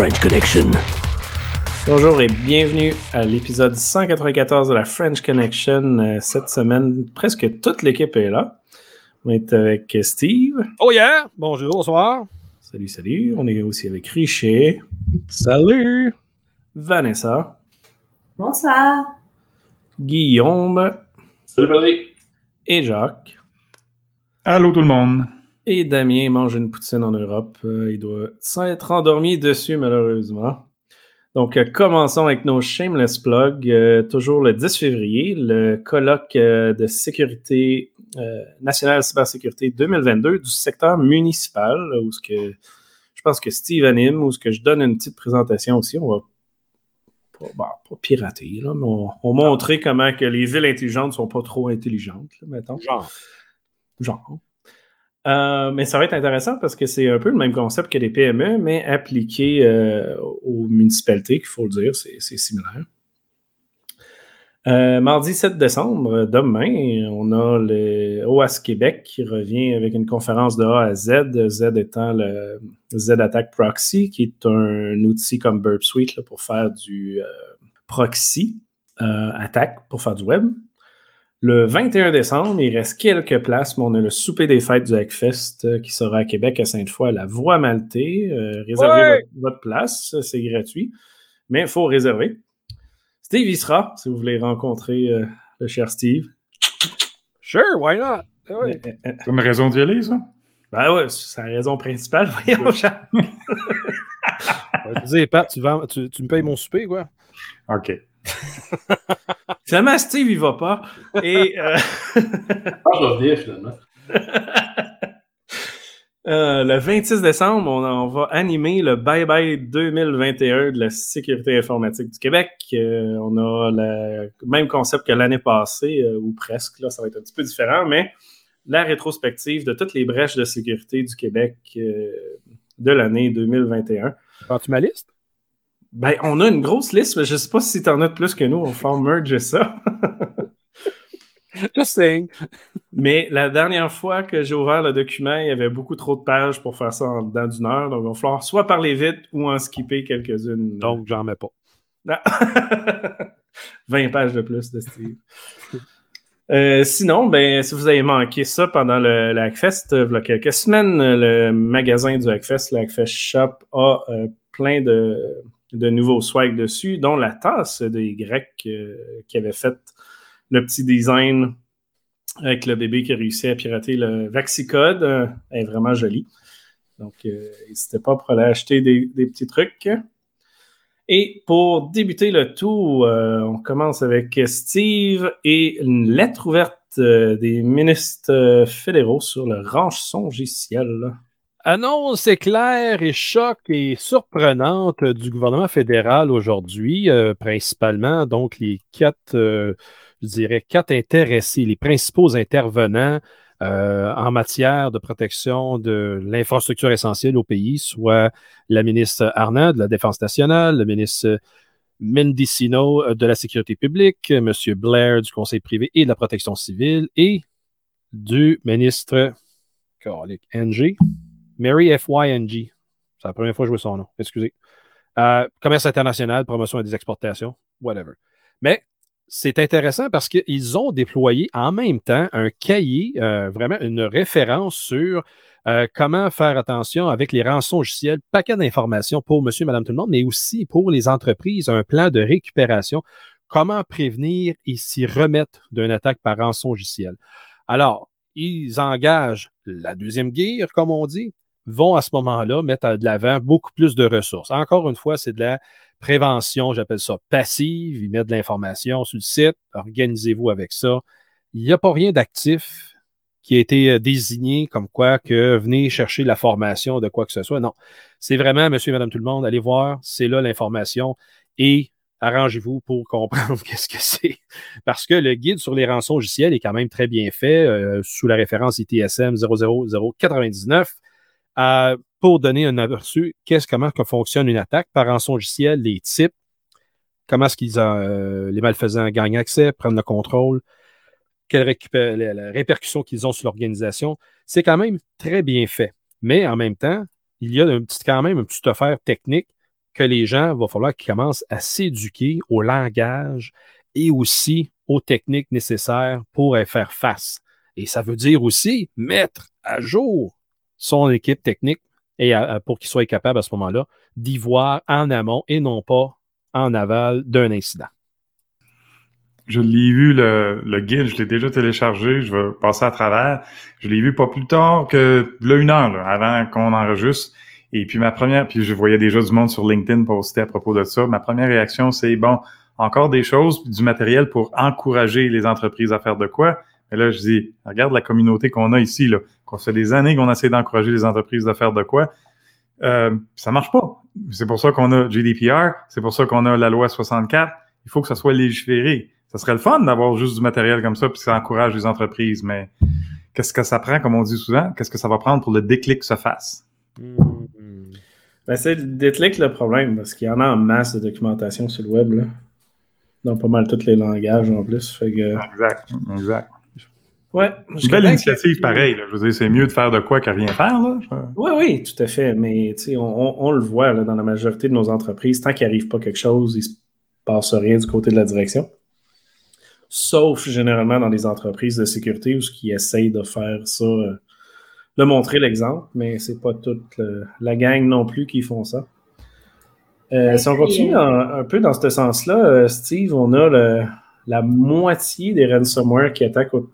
French Connection. Bonjour et bienvenue à l'épisode 194 de la French Connection. Euh, Cette semaine, presque toute l'équipe est là. On est avec Steve. Oh yeah! Bonjour, bonsoir. Salut, salut. On est aussi avec Richer, Salut! Vanessa, Bonsoir. Guillaume Salut Patrick. et Jacques. Allô tout le monde. Et Damien mange une poutine en Europe. Euh, il doit s'être endormi dessus, malheureusement. Donc, euh, commençons avec nos shameless plugs. Euh, toujours le 10 février, le colloque euh, de sécurité euh, nationale cybersécurité 2022 du secteur municipal, où ce que je pense que Steve anime, où ce que je donne une petite présentation aussi. On va pas, bon, pas pirater, là, mais on, on va montrer comment que les villes intelligentes sont pas trop intelligentes, là, mettons. Genre. Genre. Euh, mais ça va être intéressant parce que c'est un peu le même concept que les PME, mais appliqué euh, aux municipalités, qu'il faut le dire, c'est similaire. Euh, mardi 7 décembre, demain, on a le OAS Québec qui revient avec une conférence de A à Z, Z étant le Z Attack Proxy, qui est un outil comme Burp Suite pour faire du proxy attack, pour faire du web. Le 21 décembre, il reste quelques places, mais on a le souper des fêtes du Hackfest euh, qui sera à Québec, à Sainte-Foy, à la Voie Maltais. Euh, réservez Ouais! votre, votre place, c'est gratuit, mais il faut réserver. Steve y sera, si vous voulez rencontrer euh, le cher Steve. Sure, why not? Ah oui. Euh, euh, C'est une raison d'y aller, ça? Ben ouais, c'est la raison principale. Voyons, Pat, tu, vends- tu, tu me payes mon souper, quoi? OK. Finalement, Steve, il va pas. Et euh, Je que je vais venir finalement. euh, le 26 décembre, on, on va animer le Bye Bye 2021 de la sécurité informatique du Québec. Euh, on a le même concept que l'année passée, euh, ou presque. Là, ça va être un petit peu différent, mais la rétrospective de toutes les brèches de sécurité du Québec euh, de l'année 2021. Prends-tu ma liste? Ben, on a une grosse liste, mais je sais pas si tu en as de plus que nous. On va faire merge ça. Just saying. Mais la dernière fois que j'ai ouvert le document, il y avait beaucoup trop de pages pour faire ça en dedans d'une heure. Donc, il va falloir soit parler vite ou en skipper quelques-unes. Donc, j'en mets pas. Ah. 20 pages de plus de Steve. Euh, sinon, ben, si vous avez manqué ça pendant le, le Hackfest, euh, il y a quelques semaines, le magasin du Hackfest, le Hackfest Shop, a euh, plein de, de nouveaux swags dessus, dont la tasse des Grecs euh, qui avait fait le petit design avec le bébé qui a réussi à pirater le Vaxicode. Euh, est vraiment jolie. Donc, euh, n'hésitez pas pour aller acheter des, petits trucs. Et pour débuter le tout, on commence avec Steve et une lettre ouverte des ministres fédéraux sur le rançon logiciel. Annonce éclair et choc et surprenante du gouvernement fédéral aujourd'hui, euh, principalement donc les quatre, euh, je dirais, quatre intéressés, les principaux intervenants euh, en matière de protection de l'infrastructure essentielle au pays, soit la ministre Arnand de la Défense nationale, le ministre Mendicino de la Sécurité publique, M. Blair du Conseil privé et de la protection civile et du ministre NG, Mary F.Y.N.G. C'est la première fois que je vois son nom, excusez. Euh, commerce international, promotion et des exportations, whatever. Mais c'est intéressant parce qu'ils ont déployé en même temps un cahier, euh, vraiment une référence sur euh, comment faire attention avec les rançons logiciels, paquet d'informations pour monsieur, madame, tout le monde, mais aussi pour les entreprises, un plan de récupération, comment prévenir et s'y remettre d'une attaque par rançon logiciel. Alors, ils engagent la deuxième guerre, comme on dit, vont à ce moment-là mettre de l'avant beaucoup plus de ressources. Encore une fois, c'est de la prévention, j'appelle ça passive. Ils mettent de l'information sur le site, organisez-vous avec ça. Il n'y a pas rien d'actif qui a été désigné comme quoi que venez chercher la formation de quoi que ce soit. Non, c'est vraiment, monsieur et madame tout le monde, allez voir, c'est là l'information et arrangez-vous pour comprendre qu'est-ce que c'est. Parce que le guide sur les rançons logiciels est quand même très bien fait euh, sous la référence ITSM 00099 pour donner un aperçu comment fonctionne une attaque par rançon logiciel, les types, comment est-ce qu'ils euh, les malfaisants gagnent accès, prennent le contrôle, quelle récupé- la, la répercussion qu'ils ont sur l'organisation. C'est quand même très bien fait. Mais en même temps, il y a quand même une petite affaire technique que les gens, va falloir qu'ils commencent à s'éduquer au langage et aussi aux techniques nécessaires pour y faire face. Et ça veut dire aussi mettre à jour son équipe technique et pour qu'il soit capable à ce moment-là d'y voir en amont et non pas en aval d'un incident. Je l'ai vu, le, le, guide, je l'ai déjà téléchargé, je vais passer à travers. Je l'ai vu pas plus tard que là, une heure avant qu'on enregistre. Et puis ma première, puis je voyais déjà du monde sur LinkedIn poster à propos de ça. Ma première réaction, c'est bon, encore des choses, du matériel pour encourager les entreprises à faire de quoi. Mais là, je dis, regarde la communauté qu'on a ici, là, qu'on fait des années qu'on essaie d'encourager les entreprises à faire de quoi. Euh, ça marche pas. C'est pour ça qu'on a GDPR, c'est pour ça qu'on a la loi 64. Il faut que ça soit légiféré. Ça serait le fun d'avoir juste du matériel comme ça, puis ça encourage les entreprises, mais qu'est-ce que ça prend, comme on dit souvent, qu'est-ce que ça va prendre pour le déclic se fasse? Mm-hmm. Ben, c'est le déclic le problème, parce qu'il y en a en masse de documentation sur le web, là. Dans pas mal tous les langages en plus. Fait que... Exact, exact. Ouais. Une belle initiative pareille. Je veux dire, c'est mieux de faire de quoi qu'à rien faire. Là. Oui, oui, tout à fait. Mais on, on le voit là, dans la majorité de nos entreprises. Tant qu'il n'arrive pas quelque chose, il ne se passe rien du côté de la direction. Sauf généralement dans les entreprises de sécurité où ce qui essayent de faire ça, euh, de montrer l'exemple, mais c'est pas toute la gang non plus qui font ça. Euh, si on continue un, peu dans ce sens-là, euh, Steve, on a la moitié des ransomware qui attaquent au,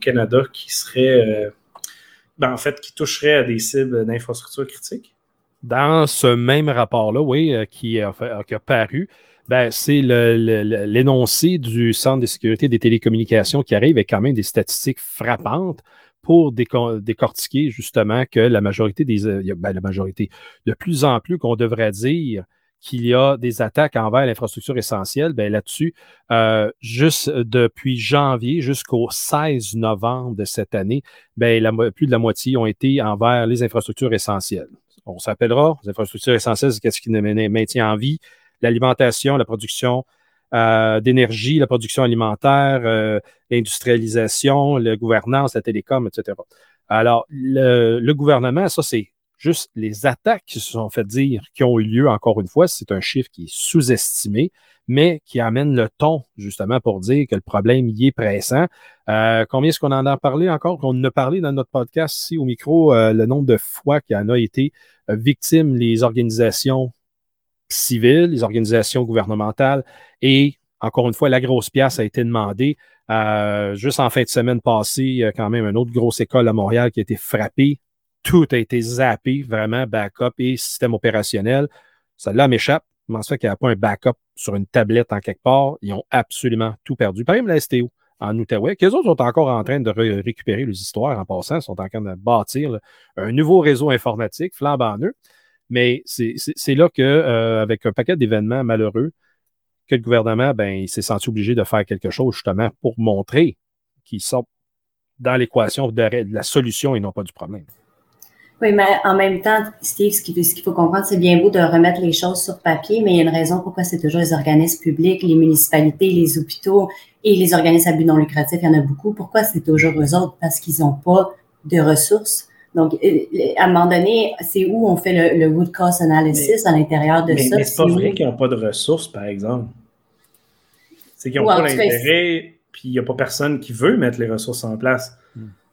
Canada qui seraient, ben, en fait, qui toucheraient à des cibles d'infrastructures critiques? Dans ce même rapport-là, oui, qui, a, qui a paru, ben, c'est l'énoncé du Centre de sécurité des télécommunications qui arrive avec quand même des statistiques frappantes pour décortiquer justement que la majorité des. Euh, ben, la majorité, de plus en plus qu'on devrait dire qu'il y a des attaques envers l'infrastructure essentielle, ben là-dessus, euh, juste depuis janvier jusqu'au 16 novembre de cette année, la, plus de la moitié ont été envers les infrastructures essentielles. On s'appellera, les infrastructures essentielles, c'est ce qui nous maintient en vie, l'alimentation, la production euh, d'énergie, la production alimentaire, euh, l'industrialisation, la gouvernance, la télécom, etc. Alors, le, gouvernement, ça, c'est juste les attaques qui se sont fait dire, qui ont eu lieu, encore une fois, c'est un chiffre qui est sous-estimé, mais qui amène le ton, justement, pour dire que le problème y est pressant. Euh, combien est-ce qu'on en a parlé encore? On en a parlé dans notre podcast ici au micro, le nombre de fois qu'il en a été victime les organisations civiles, les organisations gouvernementales et encore une fois, la grosse pièce a été demandée. Euh, juste en fin de semaine passée, quand même une autre grosse école à Montréal qui a été frappée. Tout a été zappé, vraiment, backup et système opérationnel. Celle-là m'échappe. Comment se fait qu'il n'y a pas un backup sur une tablette en quelque part? Ils ont absolument tout perdu. Par exemple, la STO en Outaouais, les autres sont encore en train de récupérer les histoires en passant, sont en train de bâtir un nouveau réseau informatique flambant eux. Mais c'est là que, euh, avec un paquet d'événements malheureux, que le gouvernement, ben, s'est senti obligé de faire quelque chose justement pour montrer qu'ils sont dans l'équation de, la solution et non pas du problème. Oui, mais en même temps, Steve, ce qu'il faut comprendre, c'est bien beau de remettre les choses sur papier, mais il y a une raison pourquoi c'est toujours les organismes publics, les municipalités, les hôpitaux et les organismes à but non lucratif, il y en a beaucoup. Pourquoi c'est toujours eux autres? Parce qu'ils n'ont pas de ressources donc, euh, à un moment donné, c'est où on fait le, root cause analysis à l'intérieur de ça? Mais c'est pas vrai qu'ils n'ont pas de ressources, par exemple. C'est qu'ils n'ont pas l'intérêt, puis il n'y a pas personne qui veut mettre les ressources en place.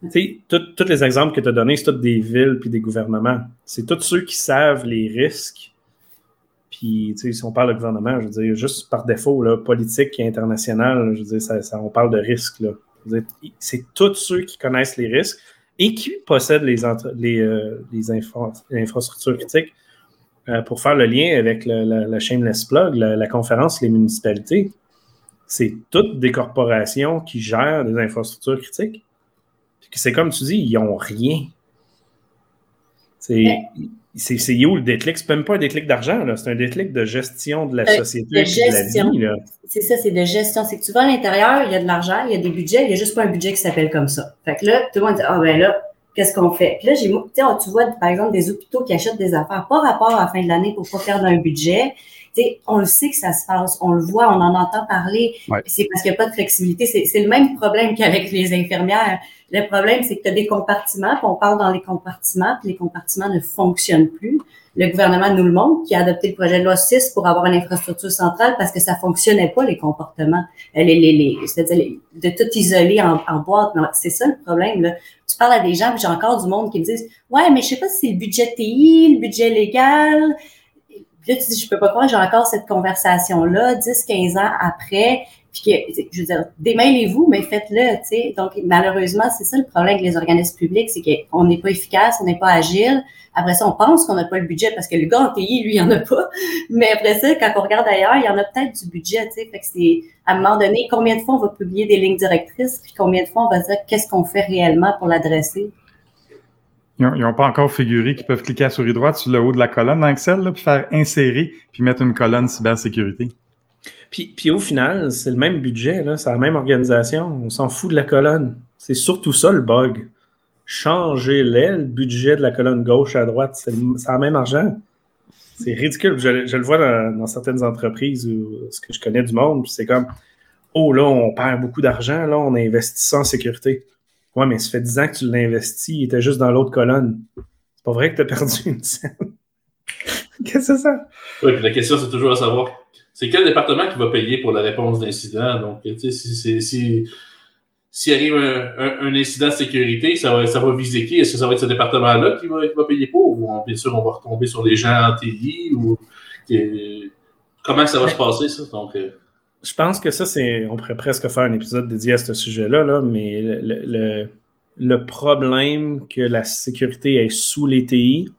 Tous les exemples que tu as donnés, c'est tous des villes puis des gouvernements. C'est tous ceux qui savent les risques. Puis, si on parle de gouvernement, je veux dire, juste par défaut, politique et international, je veux dire, ça, on parle de risques. C'est tous ceux qui connaissent les risques et qui possède les, euh, infrastructures critiques euh, pour faire le lien avec la, la, shameless plug, la, conférence Les municipalités. C'est toutes des corporations qui gèrent des infrastructures critiques. C'est comme tu dis, ils n'ont rien. C'est c'est où le déclic? C'est même pas un déclic d'argent, c'est un déclic de gestion de la euh, société. De gestion. C'est ça, c'est de gestion. C'est que tu vas à l'intérieur, il y a de l'argent, il y a des budgets, il n'y a juste pas un budget qui s'appelle comme ça. Fait que là, tout le monde dit, ah ben là, qu'est-ce qu'on fait? Puis là, j'ai, tu vois, par exemple, des hôpitaux qui achètent des affaires, pas rapport à la fin de l'année pour pas perdre un budget. Sais, on le sait que ça se passe, on le voit, on en entend parler. Ouais. C'est parce qu'il n'y a pas de flexibilité. C'est le même problème qu'avec les infirmières. Le problème, c'est que tu as des compartiments, puis on parle dans les compartiments, puis les compartiments ne fonctionnent plus. Le gouvernement nous le montre, qui a adopté le projet de loi 6 pour avoir une infrastructure centrale parce que ça fonctionnait pas, les comportements. Euh, Les, les, les, c'est-à-dire de tout isoler en, en boîte. Non, C'est ça le problème. Là. Tu parles à des gens, puis j'ai encore du monde qui me disent Ouais, mais je sais pas si c'est le budget TI, le budget légal. Puis là, tu dis, je peux pas croire, j'ai encore cette conversation-là, 10, 15 ans après, puis que, je veux dire, démêlez-vous, mais faites-le, tu sais. Donc, malheureusement, c'est ça le problème avec les organismes publics, c'est qu'on n'est pas efficace, on n'est pas agile. Après ça, on pense qu'on n'a pas le budget parce que le gars en TI, lui, il en a pas. Mais après ça, quand on regarde ailleurs, il y en a peut-être du budget, tu sais. Fait que c'est, à un moment donné, combien de fois on va publier des lignes directrices, puis combien de fois on va dire qu'est-ce qu'on fait réellement pour l'adresser? Ils n'ont pas encore figuré qu'ils peuvent cliquer à souris droite sur le haut de la colonne dans Excel, puis faire insérer, puis mettre une colonne cybersécurité. Puis, au final, c'est le même budget, c'est la même organisation. On s'en fout de la colonne. C'est surtout ça le bug. Changez-les, le budget de la colonne gauche à droite, c'est le même argent. C'est ridicule. Je, le vois dans, dans certaines entreprises où ce que je connais du monde, c'est comme Oh là, on perd beaucoup d'argent, là, on investit ça en sécurité. Ouais, mais ça fait 10 ans que tu l'investis, il était juste dans l'autre colonne. C'est pas vrai que tu as perdu une scène. Qu'est-ce que c'est ça? Oui, puis la question, c'est toujours à savoir, c'est quel département qui va payer pour la réponse d'incident? Donc, tu sais, si, si, si, s'il arrive un, incident de sécurité, ça va, ça va viser qui? Est-ce que ça va être ce département-là qui va, qui va payer pour? Ou bien sûr, on va retomber sur les gens en TI? Ou, comment ça va se passer, ça? Donc, euh, Je pense que ça, c'est. On pourrait presque faire un épisode dédié à ce sujet-là, là, mais le, le- le problème que la sécurité est sous les TI,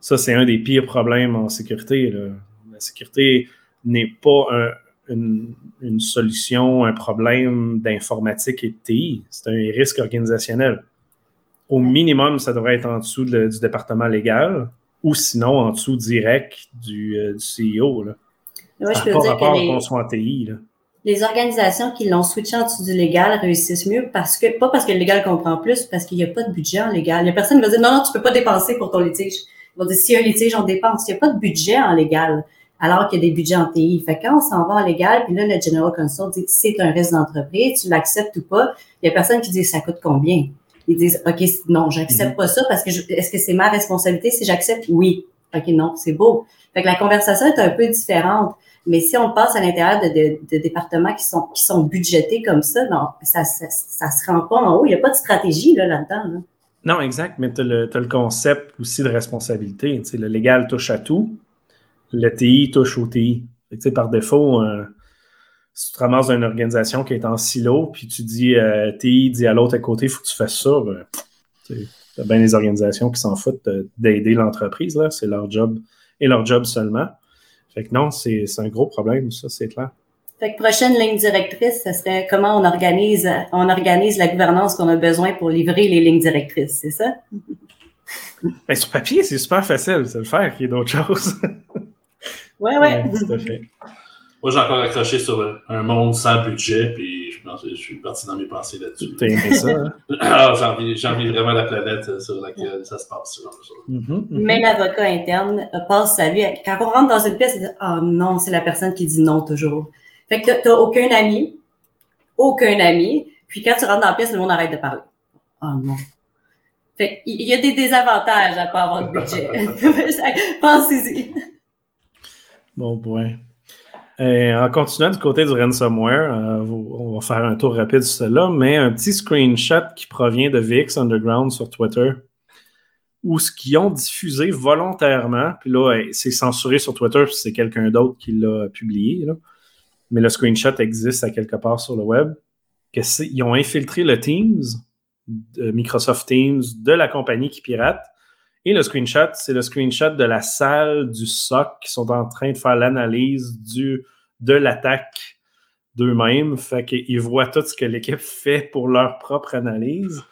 ça, c'est un des pires problèmes en sécurité. là. La sécurité n'est pas un- une, une solution, un problème d'informatique et de TI. C'est un risque organisationnel. Au minimum, ça devrait être en dessous de- du département légal ou sinon en dessous direct du, euh, du CEO. Là. Moi, je peux pas dire rapport que les, qu'on soit en TI. Là. les organisations qui l'ont switché en dessous du légal réussissent mieux parce que, pas parce que le légal comprend plus, parce qu'il n'y a pas de budget en légal. Il n'y a personne qui va dire non, non, tu peux pas dépenser pour ton litige. Ils vont dire s'il y a un litige, on dépense. Il n'y a pas de budget en légal, alors qu'il y a des budgets en TI. Fait quand on s'en va en légal, puis là, le General Counsel dit c'est un risque d'entreprise, tu l'acceptes ou pas, il n'y a personne qui dit ça coûte combien? Ils disent OK, non, j'accepte pas ça parce que je- est-ce que c'est ma responsabilité? Si j'accepte? Oui. OK, non, c'est beau. Fait que la conversation est un peu différente. Mais si on passe à l'intérieur de, départements qui sont, qui sont budgétés comme ça, ça, ça, ça se rend pas en haut. Il n'y a pas de stratégie là, là-dedans. Là. Non, exact, mais tu as, le concept aussi de responsabilité. Le légal touche à tout, le TI touche au TI. Par défaut, euh, si tu te ramasses une organisation qui est en silo, puis tu dis euh, TI dit à l'autre à côté, il faut que tu fasses ça, ben, tu as bien des organisations qui s'en foutent d'aider l'entreprise. C'est leur job et leur job seulement. Fait que non, c'est c'est un gros problème, ça, c'est clair. Fait que prochaine ligne directrice, ce serait comment on organise, on organise la gouvernance qu'on a besoin pour livrer les lignes directrices, c'est ça? Ben, sur papier, c'est super facile de le faire qu'il y ait d'autres choses. Ouais, ouais. tout à fait. moi, j'ai encore accroché sur un- un monde sans budget, puis je pense que je suis parti dans mes pensées là-dessus. T'as aimé ça, hein? Alors, j'envie j'envie vraiment la planète euh, sur laquelle ça se passe. choses. Mhm, mhm. Même l'avocat interne euh, passe sa vie. Quand on rentre dans une pièce, il dit Ah non, c'est la personne qui dit non toujours. Fait que t'as- aucun ami, aucun ami. Puis quand tu rentres dans la pièce, le monde arrête de parler. Ah non. Fait qu'il y a des désavantages à pas avoir de budget. Pensez-y. Bon point. En continuant du côté du ransomware, euh, on va faire un tour rapide sur cela, mais un petit screenshot qui provient de VX Underground sur Twitter, où ce qu'ils ont diffusé volontairement, puis là, euh, c'est censuré sur Twitter, puis c'est quelqu'un d'autre qui l'a publié, mais le screenshot existe à quelque part sur le web, que ils ont infiltré le Teams, Microsoft Teams, de la compagnie qui pirate, et le screenshot, c'est le screenshot de la salle du SOC qui sont en train de faire l'analyse du, de l'attaque d'eux-mêmes. Fait qu'ils voient tout ce que l'équipe fait pour leur propre analyse.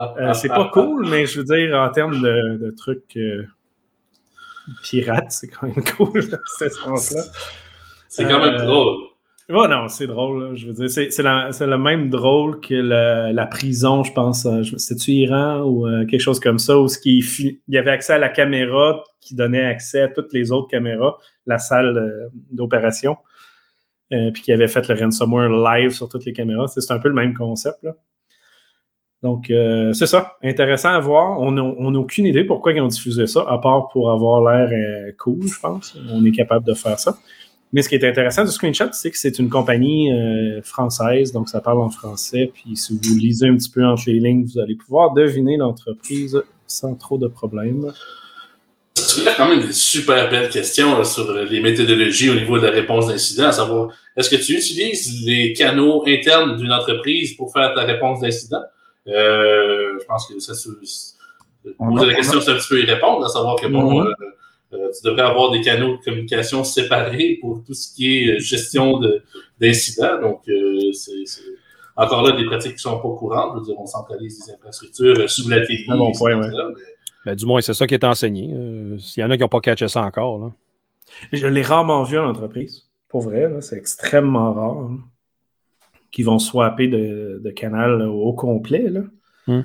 Euh, c'est pas cool, mais je veux dire, en termes de, de trucs euh, pirates, c'est quand même cool, dans ce sens-là. C'est quand même Euh, drôle. Ouais, non, c'est drôle. Je veux dire, c'est le même drôle que la prison, je pense. euh, C'était-tu Iran ou euh, quelque chose comme ça, où ce qui, il y avait accès à la caméra qui donnait accès à toutes les autres caméras, la salle euh, d'opération, puis qui avait fait le ransomware live sur toutes les caméras. C'est un peu le même concept. Là. Donc, c'est ça. Intéressant à voir. On n'a aucune idée pourquoi ils ont diffusé ça, à part pour avoir l'air cool, je pense. On est capable de faire ça. Mais ce qui est intéressant du screenshot, c'est que c'est une compagnie euh, française, donc ça parle en français. Puis si vous lisez un petit peu entre les lignes, vous allez pouvoir deviner l'entreprise sans trop de problèmes. Tu as quand même des super belles questions là, sur les méthodologies au niveau de la réponse d'incident, à savoir, est-ce que tu utilises les canaux internes d'une entreprise pour faire ta réponse d'incident? Euh, je pense que ça se... Poser la question, c'est un petit peu y répondre, à savoir que bon, Mhm. euh, euh, tu devrais avoir des canaux de communication séparés pour tout ce qui est euh, gestion de- d'incidents. Donc, euh, c'est encore là des pratiques qui sont pas courantes. Je veux dire, on centralise des infrastructures sous la. Ah bon point. Mais- Ben, du moins, c'est ça qui est enseigné. Euh, S'il y en a qui n'ont pas catché ça encore. Là. Je l'ai rarement vu en entreprise. Pour vrai, c'est extrêmement rare. hein, Qui vont swapper de, de canal là, au complet. Là. Hmm.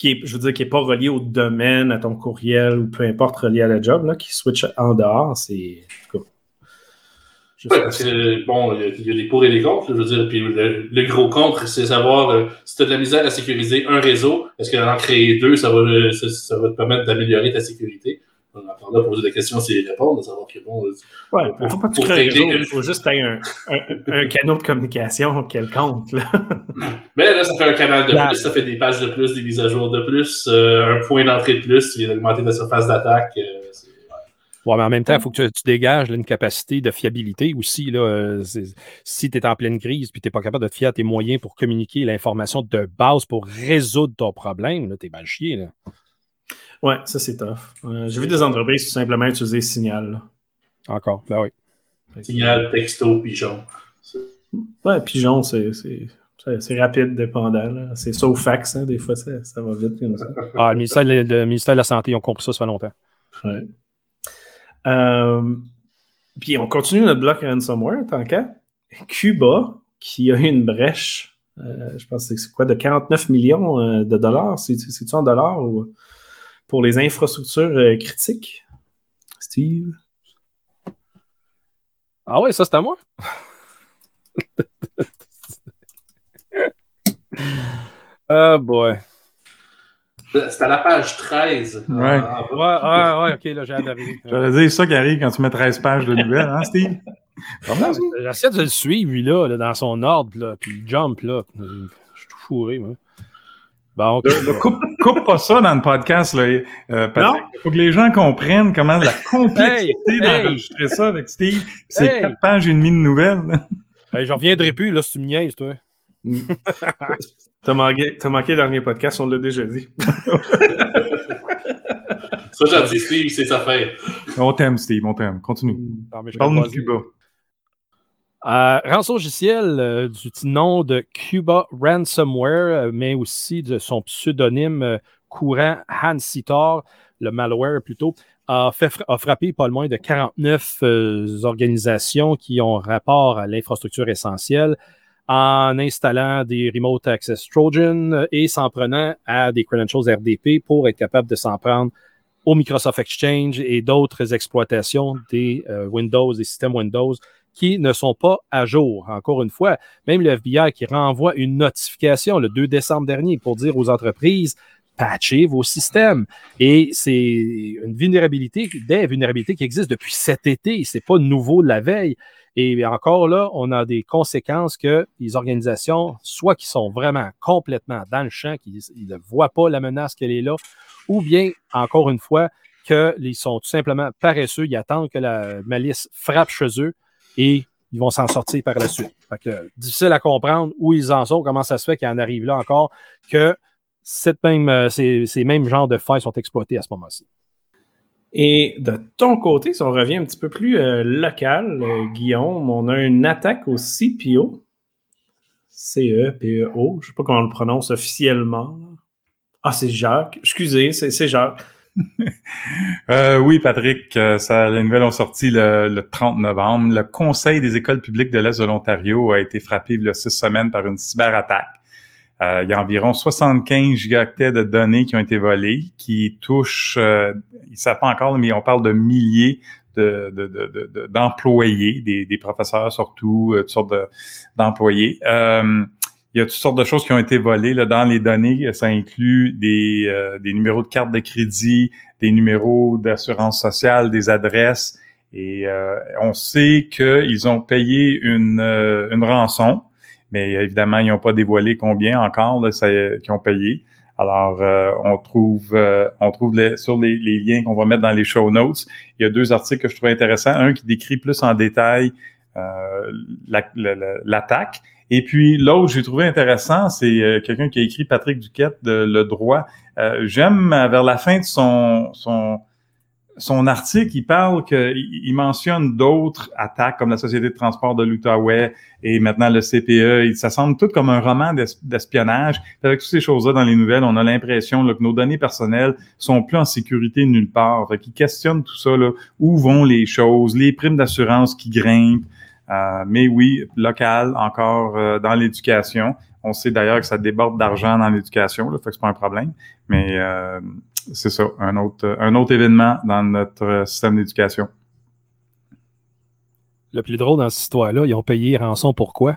Qui est, je veux dire, qui n'est pas relié au domaine, à ton courriel ou peu importe relié à la job, là, qui switch en dehors. C'est. Oui, parce que, bon, il y a- des pour et des contre, je veux dire. Puis le, le gros contre, c'est savoir euh, si tu as de la misère à sécuriser un réseau, est-ce qu'en créer deux, ça va, euh, ça, ça va te permettre d'améliorer ta sécurité? Là pour poser des questions, c'est y répondre, de savoir que, bon, euh, Ouais, il ne faut pas que tu crées un réseau, il faut juste que tu aies un, un, un canal de communication quelconque. Là. Mais là, ça fait un canal de La- plus, ça fait des pages de plus, des mises à jour de plus, euh, un point d'entrée de plus, tu viens d'augmenter ta surface d'attaque. euh, Ouais, mais en même temps, il faut que tu, tu dégages là, une capacité de fiabilité aussi. Là, Euh, si tu es en pleine crise et tu n'es pas capable de te fier à tes moyens pour communiquer l'information de base pour résoudre ton problème, tu es mal chié. Là. Ouais, ça c'est tough. Euh, J'ai vu des entreprises tout simplement utiliser Signal. là. Encore. Ben oui. Signal, texto, pigeon. Ouais, Pigeon, c'est- c'est c'est- c'est rapide, dépendant. C'est ça au fax, hein, des fois ça, ça va vite comme ça. Ah, le, ministère, de- le ministère de la Santé, ils ont compris ça, ça fait longtemps. Ouais. Euh, puis on continue notre bloc ransomware, tant qu'à. Cuba, qui a eu une brèche, euh, je pense que c'est quoi, de 49 millions euh, de dollars, c'est- c'est-tu en dollars ou pour les infrastructures euh, critiques? Steve? Ah ouais, ça c'est à moi? Ah boy. C'est à la page 13. Ouais. Ah, Ouais, ouais, ouais, ok, là, j'ai hâte d'arriver. J'allais dire ça qui arrive quand tu mets 13 pages de nouvelles, hein, Steve? J'essaie de le suivre, lui, là, là, dans son ordre, là, puis il jump, là. Je suis tout fourré, moi. Bon, ok. Le- le coupe, coupe pas ça dans le podcast, là. Euh, Patrick. Non. Il faut que les gens comprennent comment la complexité Hey, hey. d'enregistrer ça avec Steve. C'est Hey. 4 pages et demie de nouvelles. Hey, j'en reviendrai plus, là, si tu me niaises, toi. T'as manqué, t'as manqué le dernier podcast, on l'a déjà dit. Sois gentil, Steve, c'est sa fête. On t'aime, Steve, on t'aime. Continue. Non, mais je Parle-nous de Cuba. Euh, du petit nom de Cuba Ransomware, euh, mais aussi de son pseudonyme euh, courant Hansitor, le malware plutôt, a, frappé pas le moins de 49 euh, organisations qui ont rapport à l'infrastructure essentielle en installant des Remote Access Trojan et s'en prenant à des credentials RDP pour être capable de s'en prendre au Microsoft Exchange et d'autres exploitations des Windows, des systèmes Windows qui ne sont pas à jour. Encore une fois, même le FBI qui renvoie une notification le 2 décembre dernier pour dire aux entreprises patchez vos systèmes. Et c'est une vulnérabilité, des vulnérabilités qui existent depuis cet été. C'est pas nouveau de la veille. Et encore là, on a des conséquences que les organisations, soit qui sont vraiment complètement dans le champ, qui ne voient pas la menace qu'elle est là, ou bien, encore une fois, qu'ils sont tout simplement paresseux, ils attendent que la malice frappe chez eux et ils vont s'en sortir par la suite. Que, difficile à comprendre où ils en sont, comment ça se fait qu'ils en arrivent là encore, que euh, ces, mêmes genres de failles sont exploités à ce moment-ci. Et de ton côté, si on revient un petit peu plus euh, local, euh, Guillaume, on a une attaque au CPO. C-E-P-E-O. Je ne sais pas comment on le prononce officiellement. Ah, c'est Jacques. Excusez, c'est Jacques. Euh, oui, Patrick, euh, ça, les nouvelles ont sorti le, le 30 novembre. Le Conseil des écoles publiques de l'Est de l'Ontario a été frappé il y a six semaines par une cyberattaque. Euh, il y a environ 75 gigaoctets de données qui ont été volées, qui touchent, ils ne savent pas encore, mais on parle de milliers de, de, de, d'employés, des, professeurs surtout, toutes sortes d'employés. Il y a toutes sortes de choses qui ont été volées là, dans les données. Ça inclut des, euh, des numéros de carte de crédit, des numéros d'assurance sociale, des adresses. Et euh, on sait qu'ils ont payé une, euh, une rançon, mais évidemment, ils n'ont pas dévoilé combien encore qu'ils ont payé. Alors, on trouve, on trouve les, sur les liens qu'on va mettre dans les show notes. Il y a deux articles que je trouve intéressants. Un qui décrit plus en détail l'attaque la, et puis l'autre, j'ai trouvé intéressant, c'est euh, quelqu'un qui a écrit Patrick Duquette de Le Droit. Euh, j'aime euh, vers la fin de son son son article, il parle que il mentionne d'autres attaques comme la Société de transport de l'Outaouais et maintenant le CPE. Ça semble tout comme un roman d'espionnage. Avec toutes ces choses-là dans les nouvelles, on a l'impression que nos données personnelles sont plus en sécurité nulle part. Fait qu'il questionne tout ça, là, où vont les choses, les primes d'assurance qui grimpent. Euh, mais oui, local, encore euh, dans l'éducation. On sait d'ailleurs que ça déborde d'argent dans l'éducation, là, fait que c'est pas un problème. Mais euh, c'est ça, un autre, un autre événement dans notre système d'éducation. Le plus drôle dans cette histoire-là, ils ont payé rançon pour quoi?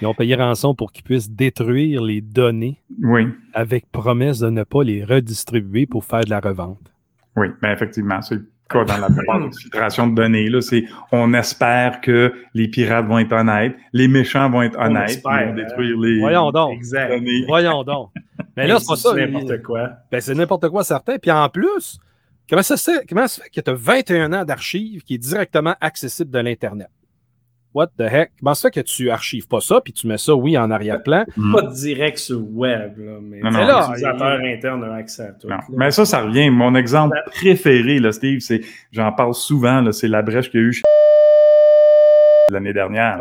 Ils ont payé rançon pour qu'ils puissent détruire les données oui. avec promesse de ne pas les redistribuer pour faire de la revente. Oui, mais effectivement, c'est dans la filtration de données. Là, c'est on espère que les pirates vont être honnêtes, les méchants vont être honnêtes, ils vont hein. détruire les Voyons donc. Exact. données. Voyons donc. Mais là, c'est pas ça. C'est n'importe quoi. Ben, c'est n'importe quoi certain. Puis en plus, comment ça, comment ça fait que tu as 21 ans d'archives qui est directement accessible de l'Internet? What the heck? Comment ça que tu archives pas ça, puis tu mets ça, oui, en arrière-plan? Pas direct sur le web, là, mais Non, non, là, l'utilisateur interne a accès à tout. Non. là. Mais ça, ça revient. Mon exemple préféré, là, Steve, c'est, j'en parle souvent, là, c'est la brèche qu'il y a eu chez l'année dernière,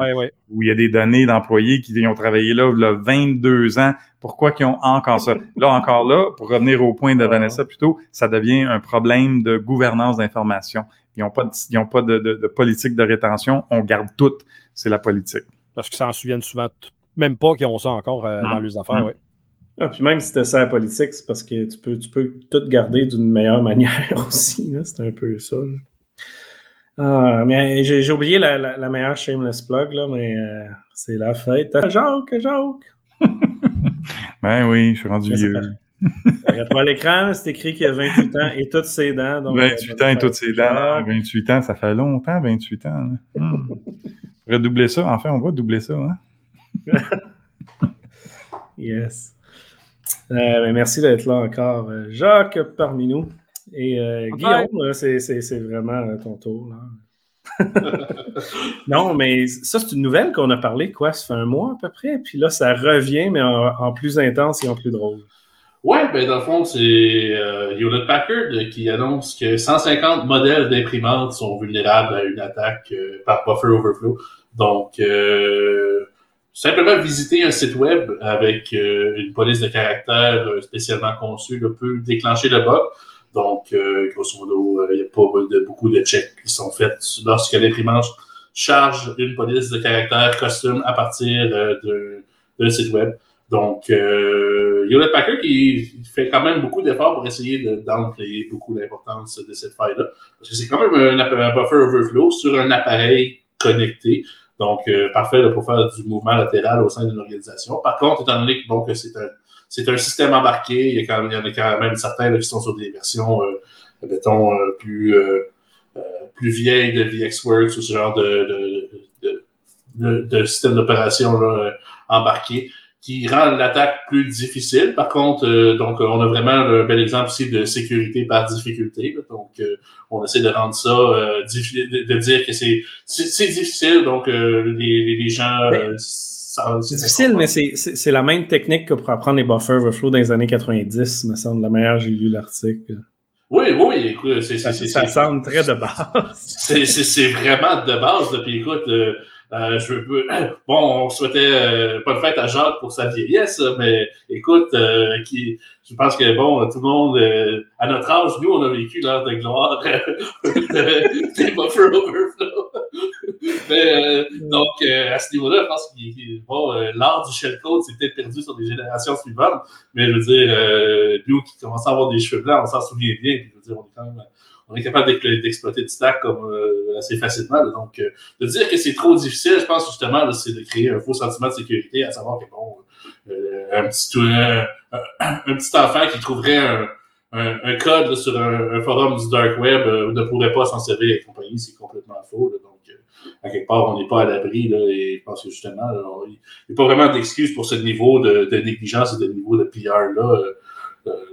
où il y a des données d'employés qui ont travaillé là, il y a 22 ans. Pourquoi qu'ils ont encore ça? Là, encore là, pour revenir au point de Ah. Vanessa plus tôt, ça devient un problème de gouvernance d'information. Ils n'ont pas, de, ils ont pas de, de- de politique de rétention. On garde tout. C'est la politique. Parce qu'ils s'en souviennent souvent, même pas qu'ils ont ça encore euh, dans leurs affaires. Oui. Ah, puis même si tu ça à la politique, c'est parce que tu peux, tu peux tout garder d'une meilleure manière aussi. C'est un peu ça. là. Ah, mais j'ai oublié la, la, la meilleure shameless plug, là, mais euh, c'est la fête. Jacques, Jacques! Ben oui, je suis rendu vieux. Parfait. Regarde pas l'écran, c'est écrit qu'il a 28 ans et toutes ses dents. Donc, 28 ans et toutes ses dents. 28 ans, ça fait longtemps, 28 ans. Hmm. On pourrait doubler ça. Enfin, on va doubler ça. Hein? Yes. Euh, ben, merci d'être là encore, euh, Jacques, parmi nous. Et euh, Guillaume, c'est c'est- c'est vraiment euh, ton tour. là. non, mais ça, c'est une nouvelle qu'on a parlé, quoi, ça fait un mois à peu près. Puis là, ça revient, mais en, en plus intense et en plus drôle. Ouais, ben dans le fond, c'est euh, Hewlett Packard qui annonce que 150 modèles d'imprimantes sont vulnérables à une attaque euh, par buffer overflow. Donc, euh, simplement visiter un site web avec euh, une police de caractère euh, spécialement conçue peut déclencher le bug. Donc, euh, grosso modo, euh, il n'y a pas de, beaucoup de checks qui sont faits lorsque l'imprimante charge une police de caractère costume à partir euh, d'un site web. Donc, euh, Hewlett Packard qui fait quand même beaucoup d'efforts pour essayer de beaucoup l'importance de cette faille-là. Parce que c'est quand même un, buffer overflow sur un appareil connecté. Donc, euh, parfait là, pour faire du mouvement latéral au sein d'une organisation. Par contre, étant donné que, bon, que c'est un, c'est un système embarqué, il y, en a quand même certains là, qui sont sur des versions, euh, mettons, euh, plus, euh, euh, plus vieilles de VxWorks ou ce genre de, de, de, de, système d'opération euh, embarqué qui rend l'attaque plus difficile. Par contre, euh, donc on a vraiment un bel exemple ici de sécurité par difficulté. là. Donc, euh, on essaie de rendre ça euh, de, de dire que c'est difficile. Donc, euh, les, les, gens Ben, euh, C'est difficile, mais c'est- la même technique que pour apprendre les buffer overflow dans les années 90, me semble. La meilleure, j'ai lu l'article. Oui, oui, écoute, c'est Ça, ça semble très de base. C'est, vraiment de base. Puis écoute, euh, bon, on souhaitait euh, pas de fête à Jacques pour sa vieillesse, mais écoute, euh, qui, je pense que bon, tout le monde, à notre âge, nous, on a vécu l'heure de gloire de, des Buffer Overflow. mais, donc, à ce niveau-là, je pense que bon, l'art du shellcode s'est perdu sur les générations suivantes, mais je veux dire, nous qui commençons à avoir des cheveux blancs, on s'en souvient bien. je veux dire, on est quand même on est capable d'exploiter du stack comme euh, assez facilement. Donc, euh, de dire que c'est trop difficile, je pense justement, c'est de créer un faux sentiment de sécurité, à savoir que bon, euh, un, petit, un, petit enfant qui trouverait un, un, code sur un, forum du dark web ne pourrait pas s'en servir et compagnie, c'est complètement faux. donc, à quelque part, on n'est pas à l'abri. Et je pense que justement, il n'y a pas vraiment d'excuse pour ce niveau de, de, négligence et de niveau de PR-là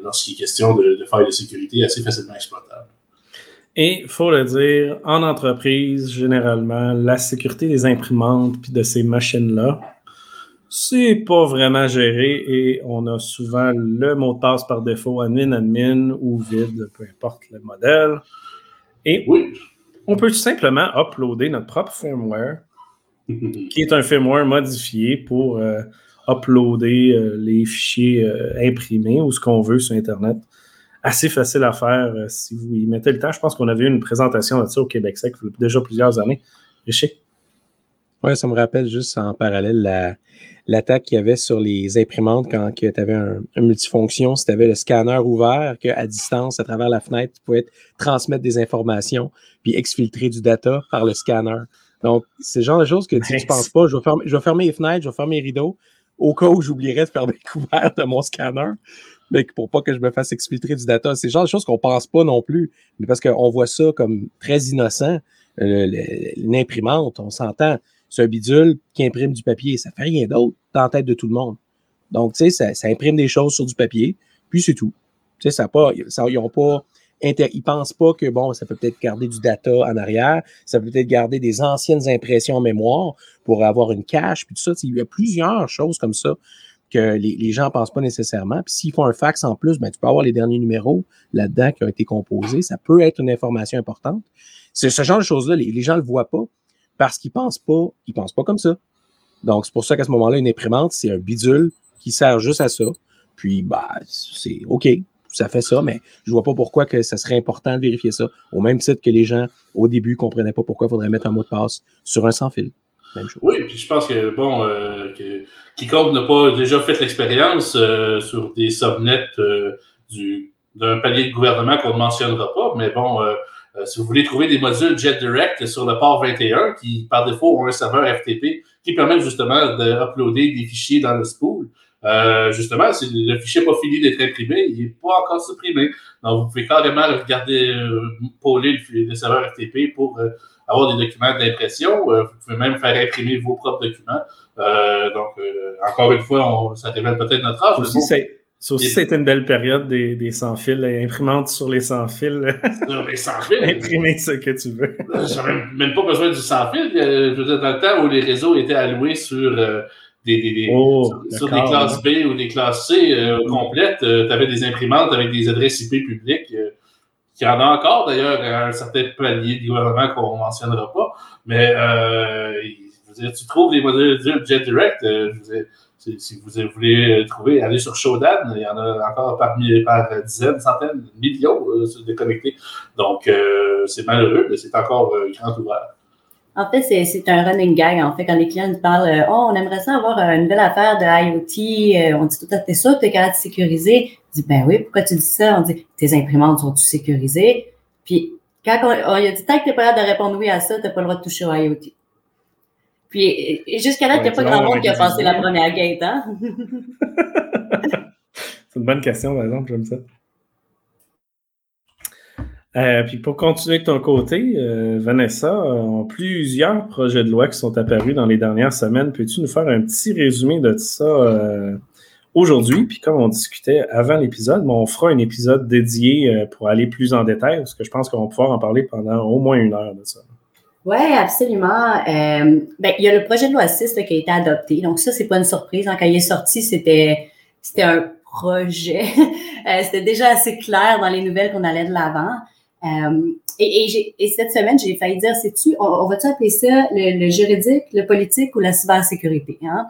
lorsqu'il est question de, de failles de sécurité assez facilement exploitables. Et il faut le dire, en entreprise, généralement, la sécurité des imprimantes puis de ces machines-là, c'est pas vraiment géré et on a souvent le mot de passe par défaut admin admin ou vide, peu importe le modèle. Et on peut tout simplement uploader notre propre firmware, qui est un firmware modifié pour euh, uploader euh, les fichiers euh, imprimés ou ce qu'on veut sur Internet assez facile à faire euh, si vous y mettez le temps. Je pense qu'on avait eu une présentation de ça au Québec Sec il y a déjà plusieurs années. Richer? Oui, ça me rappelle juste en parallèle l'attaque qu'il y avait sur les imprimantes quand tu avais un, multifonction, si tu avais le scanner ouvert, qu'à distance, à travers la fenêtre, tu pouvais transmettre des informations puis exfiltrer du data par le scanner. Donc, c'est le genre de choses que tu ne penses pas, je vais, fermer, je vais fermer les fenêtres, je vais fermer les rideaux, au cas où j'oublierais de faire découvert de mon scanner mais pour pas que je me fasse exfiltrer du data. C'est le genre de choses qu'on pense pas non plus, mais parce qu'on voit ça comme très innocent. Euh, une imprimante, on s'entend, c'est un bidule qui imprime du papier. Ça fait rien d'autre dans la tête de tout le monde. Donc, tu sais, ça, imprime des choses sur du papier, puis c'est tout. Tu sais, ça pas, ils ont pas, ils pensent pas que, bon, ça peut peut-être garder du data en arrière, ça peut peut-être garder des anciennes impressions en mémoire pour avoir une cache, puis tout ça. Il y a plusieurs choses comme ça que les, gens ne pensent pas nécessairement. Puis s'ils font un fax en plus, ben, tu peux avoir les derniers numéros là-dedans qui ont été composés. Ça peut être une information importante. C'est ce genre de choses-là, les, gens ne le voient pas parce qu'ils ne pensent pas, ils pensent pas comme ça. Donc, c'est pour ça qu'à ce moment-là, une imprimante, c'est un bidule qui sert juste à ça. Puis, bah, c'est OK, ça fait ça, mais je vois pas pourquoi que ça serait important de vérifier ça. Au même titre que les gens, au début, comprenaient pas pourquoi il faudrait mettre un mot de passe sur un sans-fil. Oui, puis je pense que, bon, euh, que, quiconque n'a pas déjà fait l'expérience euh, sur des subnets euh, du, d'un palier de gouvernement qu'on ne mentionnera pas, mais bon, euh, si vous voulez trouver des modules JetDirect sur le port 21 qui, par défaut, ont un serveur FTP qui permet justement d'uploader des fichiers dans le spool, justement, si le fichier n'est pas fini d'être imprimé, il n'est pas encore supprimé. Donc, vous pouvez carrément regarder, euh, le, le, serveur FTP pour avoir des documents d'impression. Euh, vous pouvez même faire imprimer vos propres documents. Euh, donc, euh, encore une fois, ça révèle peut-être notre âge. Aussi, ça aussi, c'était une belle période des, des sans-fils, imprimantes sur les sans-fils. Sur les sans-fils. Imprimer ce que tu veux. J'avais même pas besoin du sans-fil. Je veux dire, dans le temps où les réseaux étaient alloués sur des, des, oh, sur, des classes B ou des classes C complètes, tu avais des imprimantes avec des adresses IP publiques. Il y en a encore d'ailleurs à un certain palier du gouvernement qu'on ne mentionnera pas. Mais euh, je veux dire, tu trouves les modules Jet Direct, euh, si vous voulez trouver, allez sur Shodan, il y en a encore parmi, par dizaines, centaines, millions euh, de connectés. Donc, euh, c'est malheureux, mais c'est encore euh, grand ouvert. En fait, c'est un running gag. En fait, quand les clients nous parlent, euh, oh, on aimerait ça avoir une nouvelle affaire de IoT, euh, on dit tout à fait ça, tu es capable de sécuriser. On dit, ben oui, pourquoi tu dis ça? On dit, tes imprimantes sont-tu sécurisées? Puis, quand on, on, a dit, tant que tu n'es pas capable de répondre oui à ça, tu n'as pas le droit de toucher au IoT. Puis, jusqu'à là, il n'y a pas grand monde qui a passé la première gate, hein? c'est une bonne question, par exemple, j'aime ça. Euh, puis pour continuer de ton côté, euh, Vanessa, euh, plusieurs projets de loi qui sont apparus dans les dernières semaines. Peux-tu nous faire un petit résumé de ça euh, aujourd'hui? Puis comme on discutait avant l'épisode, on fera un épisode dédié pour aller plus en détail, parce que je pense qu'on va pouvoir en parler pendant au moins une heure de ça. Oui, absolument. ben, il y a le projet de loi 6 qui a été adopté. Donc ça, c'est pas une surprise. Quand il est sorti, c'était un projet. c'était déjà assez clair dans les nouvelles qu'on allait de l'avant. Euh, et, et, cette semaine, j'ai failli dire, sais-tu, on, on va-tu appeler ça le, juridique, le politique ou la cybersécurité? Hein?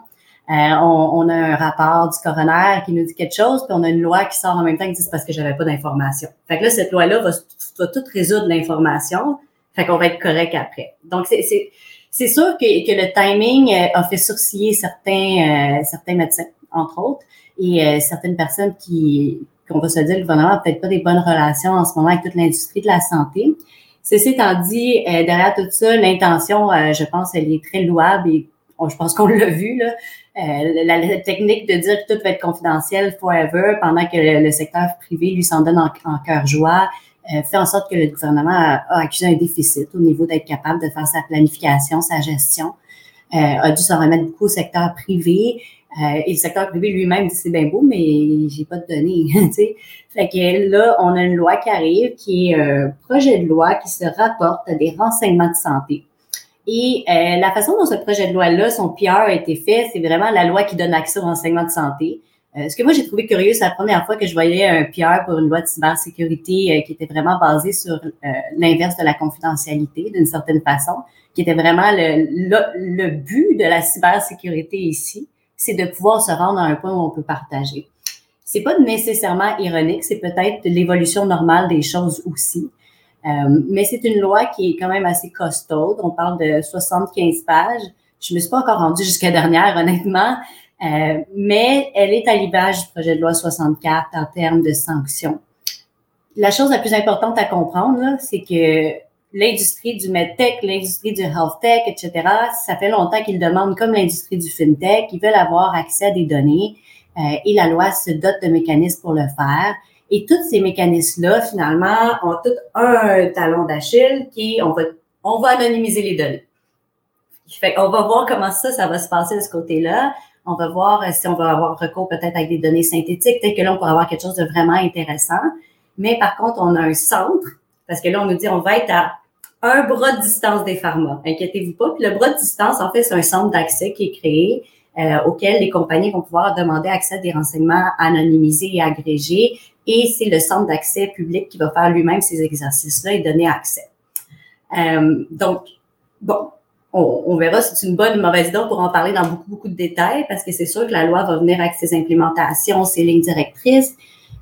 Euh, on, a un rapport du coroner qui nous dit quelque chose, puis on a une loi qui sort en même temps qui dit c'est parce que j'avais pas d'information. Fait que là, cette loi-là va, va tout résoudre l'information, fait qu'on va être correct après. Donc, c'est, sûr que, que, le timing euh, a fait sourciller certains, euh, certains médecins, entre autres, et certaines personnes qui, qu'on va se dire, le gouvernement n'a peut-être pas des bonnes relations en ce moment avec toute l'industrie de la santé. Ceci étant dit, derrière tout ça, l'intention, je pense, elle est très louable et je pense qu'on l'a vu, là. Euh, la, technique de dire que tout va être confidentiel forever pendant que le, secteur privé lui s'en donne en, cœur joie euh, fait en sorte que le gouvernement a, accusé un déficit au niveau d'être capable de faire sa planification, sa gestion, euh, a dû s'en remettre beaucoup au secteur privé. Et le secteur privé lui-même c'est bien beau, mais j'ai pas de données. sais. fait que là, on a une loi qui arrive, qui est un projet de loi qui se rapporte à des renseignements de santé et euh, la façon dont ce projet de loi-là, son PR a été fait, c'est vraiment la loi qui donne accès au renseignement de santé. Euh, ce que moi j'ai trouvé curieux, c'est la première fois que je voyais un PR pour une loi de cybersécurité euh, qui était vraiment basée sur l'inverse de la confidentialité, d'une certaine façon, qui était vraiment le, le, but de la cybersécurité ici, c'est de pouvoir se rendre à un point où on peut partager. C'est pas nécessairement ironique, c'est peut-être l'évolution normale des choses aussi. Euh, mais c'est une loi qui est quand même assez costaud. On parle de 75 pages. Je me suis pas encore rendue jusqu'à dernière, honnêtement. Euh, mais elle est à l'image du projet de loi 64 en termes de sanctions. La chose la plus importante à comprendre, c'est que l'industrie du medtech, l'industrie du health etc., ça fait longtemps qu'ils demandent, comme l'industrie du fintech, ils veulent avoir accès à des données euh, et la loi se dote de mécanismes pour le faire. Et tous ces mécanismes-là, finalement, ont tout un talon d'Achille qui est, on va, on va anonymiser les données. Fait on va voir comment ça, ça va se passer de ce côté-là. On va voir si on va avoir recours peut-être avec des données synthétiques. Peut-être que là, on pourra avoir quelque chose de vraiment intéressant. Mais par contre, on a un centre, parce que là, on nous dit on va être à un bras de distance des pharma. Inquiétez-vous pas. Puis le bras de distance, en fait, c'est un centre d'accès qui est créé euh, auquel les compagnies vont pouvoir demander accès à des renseignements anonymisés et agrégés et c'est le centre d'accès public qui va faire lui-même ces exercices-là et donner accès. Euh, donc, bon, on, on verra si c'est une bonne ou mauvaise idée. pour en parler dans beaucoup, beaucoup de détails parce que c'est sûr que la loi va venir avec ses implémentations, ses lignes directrices.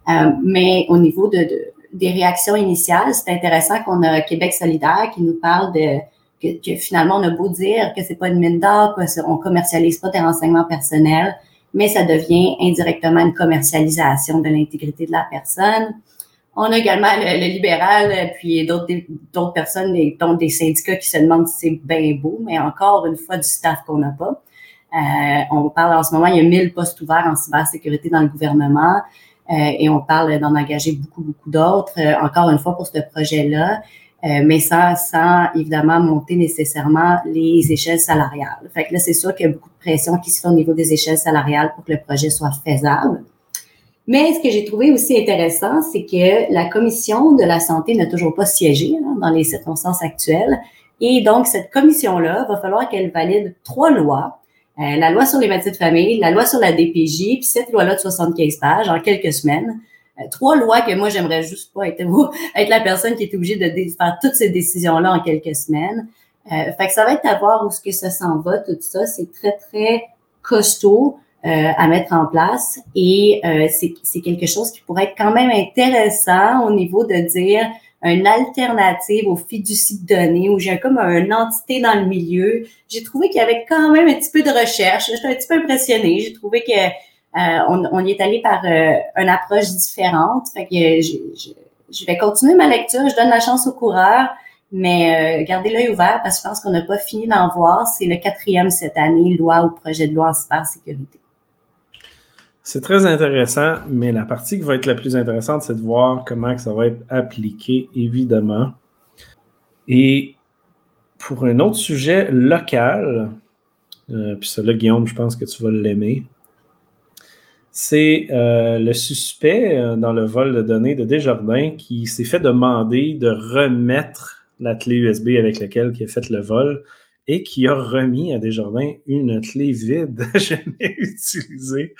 Euh, mais au niveau de, de, des réactions initiales, c'est intéressant qu'on a Québec solidaire qui nous parle de que, finalement on a beau dire que c'est pas une mine d'or, qu'on commercialise pas des renseignements personnels, mais ça devient indirectement une commercialisation de l'intégrité de la personne. On a également le, libéral, puis d'autres personnes, dont des syndicats qui se demandent si c'est bien beau, mais encore une fois, du staff qu'on n'a pas. Euh, on parle en ce moment, il y a 1000 postes ouverts en cybersécurité dans le gouvernement et on parle d'en engager beaucoup, beaucoup d'autres, euh, encore une fois, pour ce projet-là. Euh, mais sans, sans évidemment monter nécessairement les échelles salariales. Fait que là, c'est sûr qu'il y a beaucoup de pression qui se fait au niveau des échelles salariales pour que le projet soit faisable. Mais ce que j'ai trouvé aussi intéressant, c'est que la commission de la santé n'a toujours pas siégé hein, dans les circonstances actuelles. Et donc, cette commission-là, va falloir qu'elle valide trois lois. Euh, la loi sur les médecins de famille, la loi sur la DPJ, puis cette loi-là de 75 pages en quelques semaines. Euh, trois lois que moi, j'aimerais juste pas être, être la personne qui est obligée de faire toutes ces décisions-là en quelques semaines. Euh, fait que ça va être à voir où ce que ça s'en va, tout ça. C'est très, très costaud euh, à mettre en place et euh, c'est quelque chose qui pourrait être quand même intéressant au niveau de dire une alternative aux fiducies de où j'ai comme une entité dans le milieu. J'ai trouvé qu'il y avait quand même un petit peu de recherche. J'étais un petit peu impressionnée. J'ai trouvé que euh, on, on, y est allé par euh, une approche différente. Fait que je, je, vais continuer ma lecture. Je donne la chance aux coureurs, mais euh, gardez l'œil ouvert parce que je pense qu'on n'a pas fini d'en voir. C'est le quatrième cette année, loi ou projet de loi en cybersécurité. C'est très intéressant, mais la partie qui va être la plus intéressante, c'est de voir comment ça va être appliqué, évidemment. Et pour un autre sujet local, euh, puis celui-là, Guillaume, je pense que tu vas l'aimer c'est euh, le suspect euh, dans le vol de données de Desjardins qui s'est fait demander de remettre la clé USB avec laquelle il a fait le vol et qui a remis à Desjardins une clé vide jamais utilisée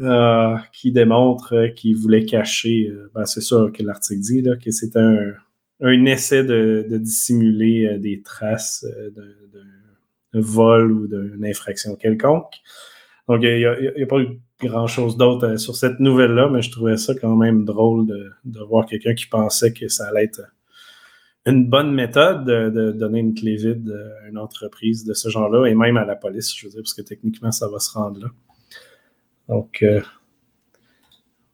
euh, qui démontre qu'il voulait cacher, ben, c'est ça que l'article dit, que c'est un, essai de, dissimuler euh, des traces euh, d'un vol ou d'une infraction quelconque. Donc, il n'y a, pas eu grand-chose d'autre euh, sur cette nouvelle-là, mais je trouvais ça quand même drôle de, voir quelqu'un qui pensait que ça allait être une bonne méthode de, de, donner une clé vide à une entreprise de ce genre-là, et même à la police, je veux dire, parce que techniquement, ça va se rendre là. Donc, euh,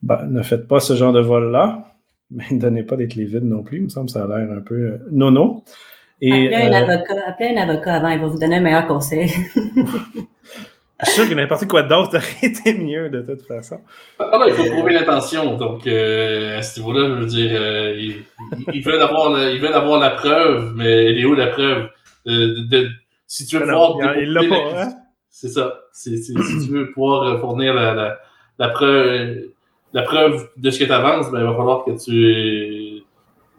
ben, ne faites pas ce genre de vol-là, mais ne donnez pas des clés vides non plus. Il me semble que ça a l'air un peu euh, nono. Et, appelez, un avocat, appelez un avocat avant, il va vous donner un meilleur conseil. Je suis sûr que n'importe quoi d'autre aurait été mieux de toute façon. Ah, non, il faut prouver l'intention. Donc, euh, à ce niveau-là, je veux dire, euh, ils, ils, veulent avoir la, ils veulent avoir la preuve, mais elle est où la preuve? De, de, si tu veux Alors, pouvoir. il l'a pas, hein? C'est ça. Si tu veux pouvoir fournir la, preuve, la preuve de ce que tu avances, ben, il va falloir que tu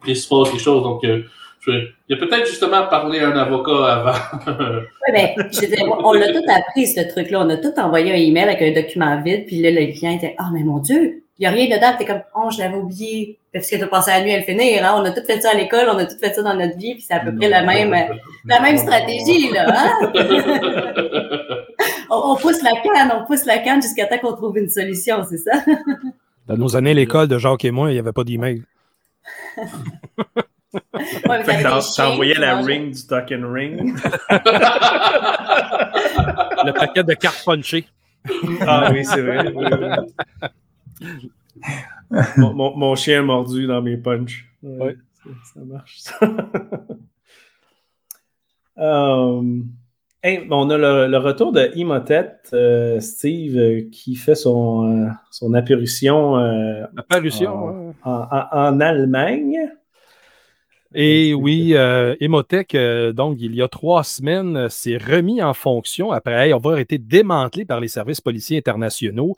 présupposes quelque chose. Donc, euh, il y a peut-être justement parlé à un avocat avant. oui, mais disais, on l'a tout appris, ce truc-là. On a tout envoyé un email avec un document vide, puis là, le client était Ah, oh, mais mon Dieu, il n'y a rien dedans. T'es comme Oh, je l'avais oublié. Parce que tu as passé la nuit à le finir. Hein? On a tout fait ça à l'école, on a tout fait ça dans notre vie, puis c'est à peu près la même, la même stratégie, là. Hein? on, on, pousse la canne, on pousse la canne jusqu'à temps qu'on trouve une solution, c'est ça? Dans nos années, l'école de Jacques et moi, il n'y avait pas d'email. Ouais, T'envoyais la ring du Tuck and Ring. Le paquet de cartes punchées. Ah oui, c'est vrai. Oui, oui. Mon, mon, mon, chien mordu dans mes punches. Ouais, ouais. Ça, marche, ça. um, hey, on a le, le, retour de Imotet, euh, Steve, euh, qui fait son, euh, son apparition, apparition en, en, en Allemagne. Et oui, euh, Emotech, euh, donc, il y a trois semaines, euh, s'est remis en fonction après avoir été démantelé par les services policiers internationaux.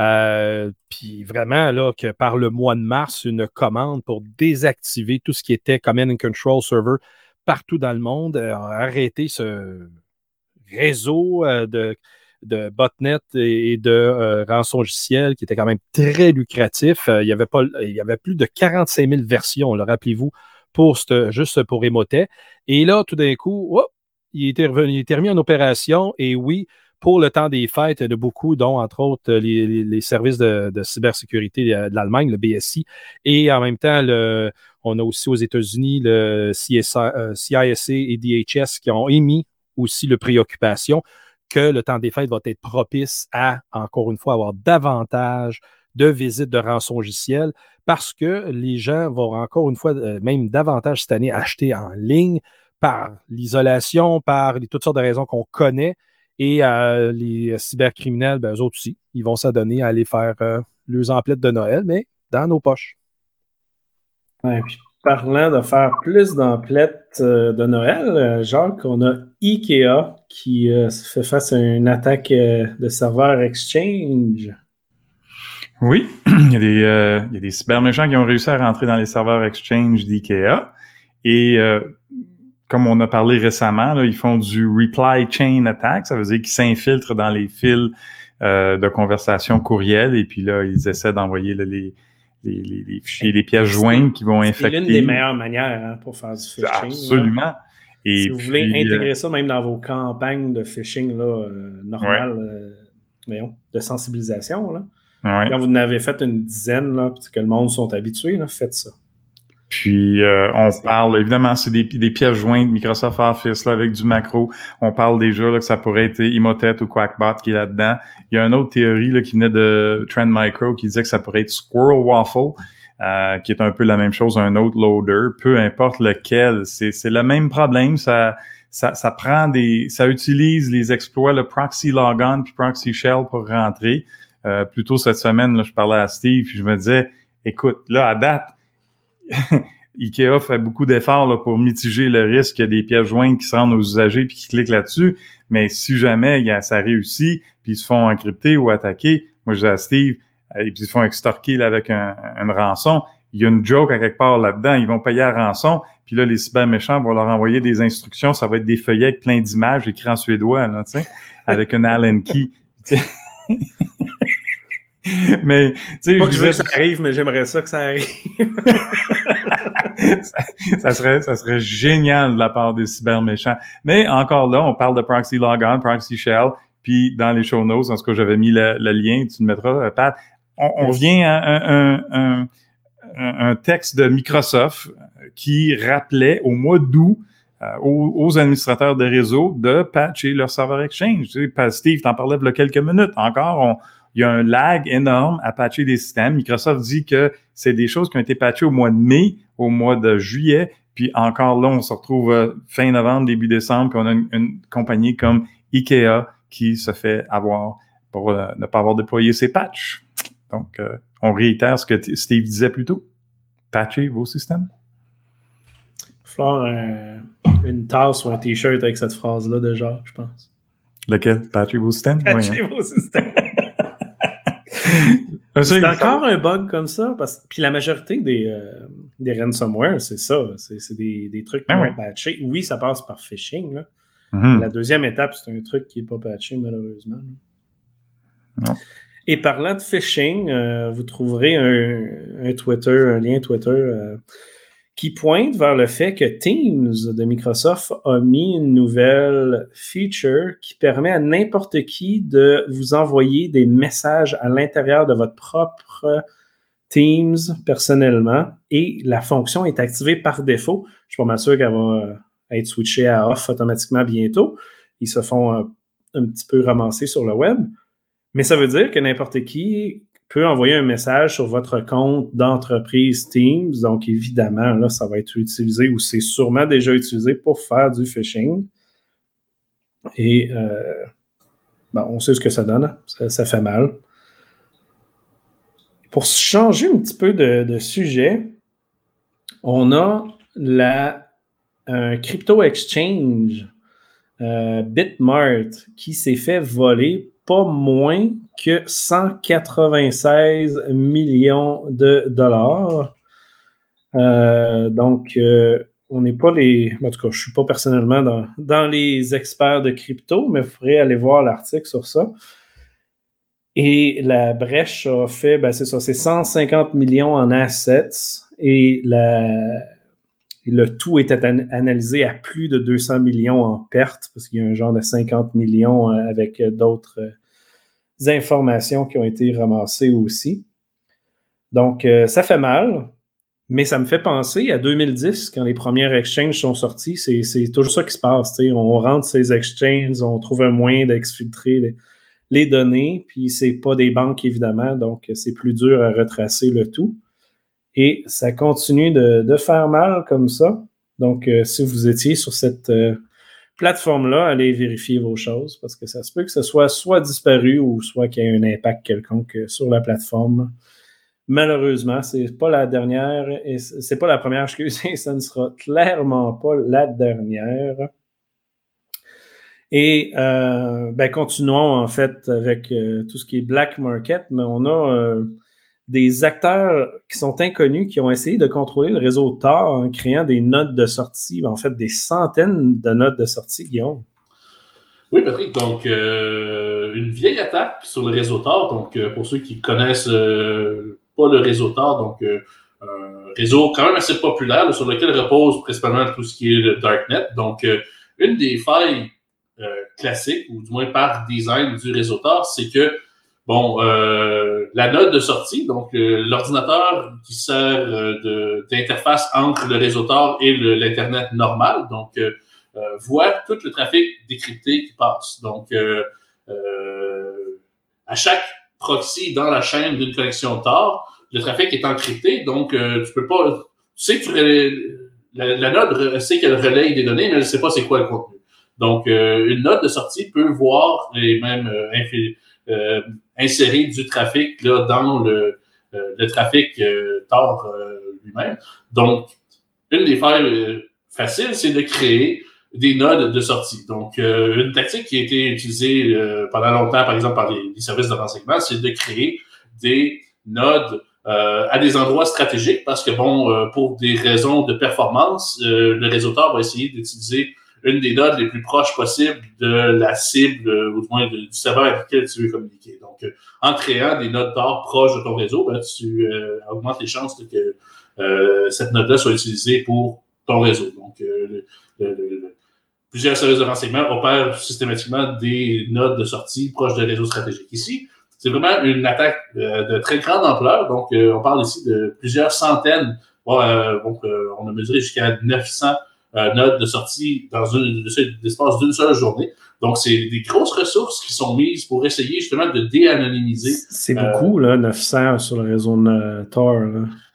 Euh, puis vraiment, là, que par le mois de mars, une commande pour désactiver tout ce qui était Command and Control Server partout dans le monde, euh, arrêter ce réseau de, de botnet et de rançon logiciel qui était quand même très lucratif. il, y avait plus de 45 000 versions, rappelez-vous, pour juste pour Emotet. Et là, tout d'un coup, il, était revenu, il était remis en opération. Et oui, pour le temps des fêtes de beaucoup, dont entre autres les, services de, cybersécurité de l'Allemagne, le BSI, et en même temps, on a aussi aux États-Unis le CSA, euh, CISA et DHS qui ont émis aussi le préoccupation que le temps des fêtes va être propice à, encore une fois, avoir davantage de visites de rançon parce que les gens vont encore une fois, euh, même davantage cette année, acheter en ligne par l'isolation, par toutes sortes de raisons qu'on connaît. Et euh, les cybercriminels, ben, eux autres aussi, ils vont s'adonner à aller faire euh, leurs emplettes de Noël, mais dans nos poches. Ouais, puis parlant de faire plus d'emplettes euh, de Noël, Jacques, on a IKEA qui fait face à une attaque de serveur Exchange. Oui, il y, a des, euh, il y a des cyber méchants qui ont réussi à rentrer dans les serveurs Exchange d'IKEA. Et euh, comme on a parlé récemment, là, ils font du reply chain attack. Ça veut dire qu'ils s'infiltrent dans les fils euh, de conversation courriel et puis là, ils essaient d'envoyer les, les, les, les, fichiers, les pièces jointes qui vont infecter. C'est l'une des meilleures manières hein, pour faire du phishing. Absolument. Là. Et si vous puis, voulez intégrer euh, ça même dans vos campagnes de phishing là, normales, ouais. voyons, de sensibilisation, là, Ouais. Quand vous en avez fait une dizaine, là, que le monde sont habitués, là, faites ça. Puis euh, on parle, évidemment, c'est des, des, pièces jointes Microsoft Office là, avec du macro. On parle déjà là, que ça pourrait être Emotet ou Quackbot qui est là-dedans. Il y a une autre théorie là, qui venait de Trend Micro qui disait que ça pourrait être Squirrel Waffle, euh, qui est un peu la même chose, un autre loader. Peu importe lequel, c'est le même problème. Ça, ça, ça prend des, ça utilise les exploits, le proxy logon puis proxy shell pour rentrer. Euh, plus tôt cette semaine, là, je parlais à Steve, puis je me disais, écoute, là, à date, IKEA fait beaucoup d'efforts pour mitiger le risque des pièces jointes qui se rendent aux usagers puis qui cliquent là-dessus. Mais si jamais y a, ça réussit, puis ils se font encrypter ou attaquer, moi je dis à Steve, et puis ils se font extorquer là, avec un, une rançon, il y a une joke à quelque part là-dedans, ils vont payer la rançon, puis là, les cyber méchants vont leur envoyer des instructions, ça va être des feuillets avec plein d'images écrits en suédois, là, avec un Allen key. mais, tu sais, Pas je que je veux que ça arrive, mais j'aimerais ça que ça arrive. ça, ça serait, ça serait génial de la part des cyberméchants. Mais encore là, on parle de proxy logon, proxy shell, puis dans les show notes, en tout cas, j'avais mis le, le lien, tu le mettras, euh, Pat. On, on revient à un, un, un, un texte de Microsoft qui rappelait au mois d'août euh, aux, aux administrateurs de réseau de patcher leur serveur Exchange. Tu sais, Steve, t'en parlais il y a quelques minutes. Encore, on, il y a un lag énorme à patcher des systèmes. Microsoft dit que c'est des choses qui ont été patchées au mois de mai, au mois de juillet, puis encore là, on se retrouve euh, fin novembre, début décembre, puis on a une, une compagnie comme IKEA qui se fait avoir pour euh, ne pas avoir déployé ses patchs. Donc, euh, on réitère ce que t- Steve disait plus tôt. Patchez vos systèmes. Flore, euh, une tasse ou un t-shirt avec cette phrase-là déjà, je pense. Lequel? Patchez vos systèmes? Oui, Patchez hein. vos systèmes. C'est encore un bug comme ça. Parce... Puis la majorité des, euh, des ransomware, c'est ça. C'est c'est des, des trucs non oui. patchés. Oui, ça passe par phishing. là. Mhm. La deuxième étape, c'est un truc qui n'est pas patché, malheureusement. Non. Et parlant de phishing, euh, vous trouverez un, un Twitter, un lien Twitter euh, qui pointe vers le fait que Teams de Microsoft a mis une nouvelle feature qui permet à n'importe qui de vous envoyer des messages à l'intérieur de votre propre Teams personnellement et la fonction est activée par défaut. Je suis pas mal sûr qu'elle va euh, être switchée à off automatiquement bientôt. Ils se font euh, un petit peu ramasser sur le web. Mais ça veut dire que n'importe qui peut envoyer un message sur votre compte d'entreprise Teams. Donc, évidemment, là, ça va être utilisé ou c'est sûrement déjà utilisé pour faire du phishing. Et euh, on sait ce que ça donne. Ça, ça fait mal. Pour changer un petit peu de, de sujet, on a la, un crypto exchange, euh, Bitmart, qui s'est fait voler pas moins que 196 millions de dollars. Euh, donc, euh, on n'est pas les. En tout cas, je ne suis pas personnellement dans, les experts de crypto, mais il faudrait aller voir l'article sur ça. Et la brèche a fait, ben c'est ça, c'est 150 millions en assets et la, le tout était an- analysé à plus de 200 millions en pertes parce qu'il y a un genre de 50 millions euh, avec euh, d'autres euh, informations qui ont été ramassées aussi. Donc, ça fait mal, mais ça me fait penser à 2010, quand les premières exchanges sont sortis. C'est, toujours ça qui se passe. On rentre ces exchanges, on trouve un moyen d'exfiltrer les, les données, puis c'est pas des banques, évidemment, donc c'est plus dur à retracer le tout. Et ça continue de, faire mal comme ça. Donc, euh, si vous étiez sur cette euh, plateforme-là, allez vérifier vos choses parce que ça se peut que ce soit soit disparu ou soit qu'il y ait un impact quelconque euh, sur la plateforme. Malheureusement, c'est pas la dernière et c'est pas la première, excusez, ça ne sera clairement pas la dernière. Et ben, continuons en fait avec tout ce qui est black market, mais on a des acteurs qui sont inconnus qui ont essayé de contrôler le réseau Tor en créant des notes de sortie, en fait des centaines de notes de sortie, Guillaume. Oui, Patrick, donc euh, une vieille attaque sur le réseau Tor. Donc, euh, pour ceux qui connaissent euh, pas le réseau Tor, donc un réseau quand même assez populaire sur lequel repose principalement tout ce qui est le Darknet. Donc, une des failles classiques, ou du moins par design du réseau Tor, c'est que bon, euh, la note de sortie, donc euh, l'ordinateur qui sert euh, d'interface entre le réseau Tor et l'Internet normal, donc euh, euh, voit tout le trafic décrypté qui passe. Donc, à chaque proxy dans la chaîne d'une connexion Tor, le trafic est encrypté, donc tu peux pas. Tu sais que tu la, note sait qu'elle relaye des données, mais elle ne sait pas c'est quoi le contenu. Donc, une note de sortie peut voir et même infi- euh, insérer du trafic là, dans le, euh, le trafic euh, Tor euh, lui-même. Donc, une des failles euh, faciles, c'est de créer des nodes de sortie. Donc, euh, une tactique qui a été utilisée euh, pendant longtemps, par exemple, par les, services de renseignement, c'est de créer des nodes euh, à des endroits stratégiques parce que, bon, euh, pour des raisons de performance, euh, le réseau Tor va essayer d'utiliser une des nodes les plus proches possibles de la cible, ou du moins du serveur avec lequel tu veux communiquer. Donc, en créant des nodes d'or proches de ton réseau, ben, tu augmentes les chances que cette node-là soit utilisée pour ton réseau. Donc, plusieurs services de renseignement opèrent systématiquement des nodes de sortie proches de réseaux stratégiques. Ici, c'est vraiment une attaque de très grande ampleur. Donc, on parle ici de plusieurs centaines euh, donc, euh, on a mesuré jusqu'à 900 euh, notes de sortie dans une, l'espace d'une seule journée. Donc, c'est des grosses ressources qui sont mises pour essayer justement de déanonymiser. C'est beaucoup, là, 900 sur le réseau de Tor.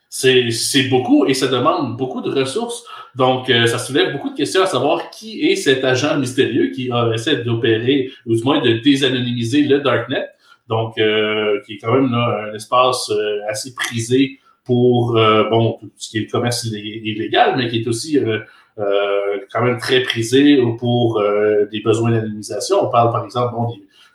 C'est beaucoup et ça demande beaucoup de ressources. Donc, ça soulève beaucoup de questions à savoir qui est cet agent mystérieux qui a essayé d'opérer, ou du moins de désanonymiser le Darknet. Donc, qui est quand même là, un espace assez prisé pour euh, bon tout ce qui est le commerce illégal, mais qui est aussi euh, euh, quand même très prisé pour des besoins d'anonymisation. On parle par exemple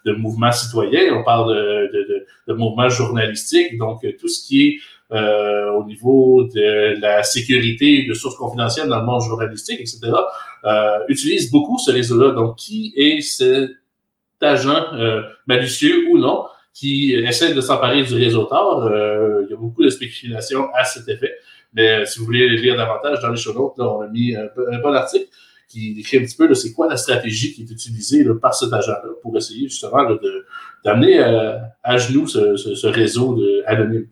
de mouvements citoyens, on parle de, de, de, mouvements journalistiques, donc tout ce qui est euh, au niveau de la sécurité de sources confidentielles dans le monde journalistique, etc., euh, utilise beaucoup ce réseau-là. Donc, qui est cet agent euh, malicieux ou non qui essaie de s'emparer du réseau. Euh, il y a beaucoup de spéculations à cet effet. Mais euh, si vous voulez lire davantage dans les show notes, là, on a mis un, bon article qui décrit un petit peu c'est quoi la stratégie qui est utilisée par cet agent-là pour essayer justement d'amener euh, à genoux ce, réseau de, anonyme.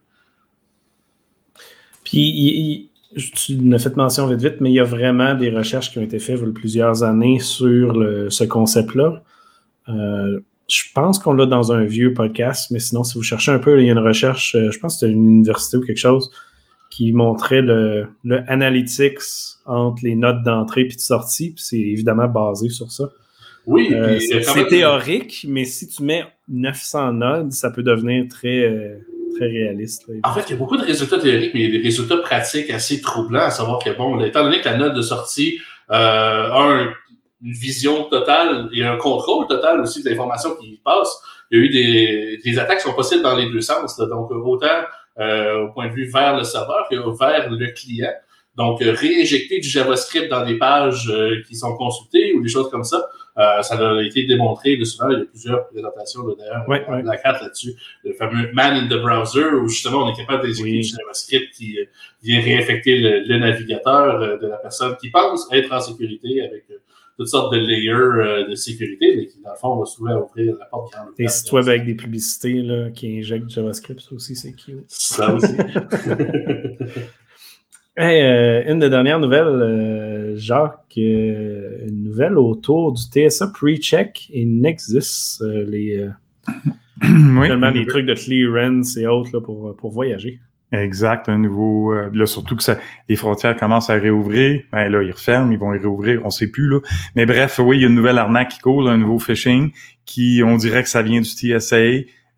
Puis, tu n'as fait mention vite vite, mais il y a vraiment des recherches qui ont été faites il y a plusieurs années sur ce concept-là. Euh, je pense qu'on l'a dans un vieux podcast, mais sinon, si vous cherchez un peu, il y a une recherche, je pense que c'était une université ou quelque chose, qui montrait le, le analytics entre les notes d'entrée et de sortie, puis c'est évidemment basé sur ça. Oui, euh, c'est théorique, mais si tu mets 900 nodes, ça peut devenir très, euh, très réaliste. en fait, il y a beaucoup de résultats théoriques, mais il y a des résultats pratiques assez troublants, à savoir que, bon, étant donné que la note de sortie a un une vision totale et un contrôle total aussi de l'information qui passe. Il y a eu des, des attaques qui sont possibles dans les deux sens. Donc, autant euh, au point de vue vers le serveur que vers le client. Donc, euh, réinjecter du JavaScript dans des pages euh, qui sont consultées ou des choses comme ça, ça a été démontré de souvent. Il y a plusieurs présentations d'ailleurs ouais, ouais. la carte là-dessus. Le fameux Man in the Browser, où justement on est capable d'exécuter du JavaScript qui vient réinfecter le, le navigateur de la personne qui pense être en sécurité avec toutes sortes de layers euh, de sécurité, mais qui, dans le fond, va souvent ouvrir la porte grande. Des sites web avec des publicités là, qui injectent JavaScript, ça aussi, c'est cute. Ça aussi. hey, euh, une des dernières nouvelles, euh, Jacques, euh, une nouvelle autour du TSA Pre-Check et Nexus, euh, les, oui. les trucs de clearance et autres là, pour, pour voyager. Exact, un nouveau. Euh, là, surtout que ça, les frontières commencent à réouvrir. Ben là, ils referment, ils vont les réouvrir, on sait plus là. Mais bref, oui, il y a une nouvelle arnaque qui coule, un nouveau phishing, qui, on dirait que ça vient du TSA,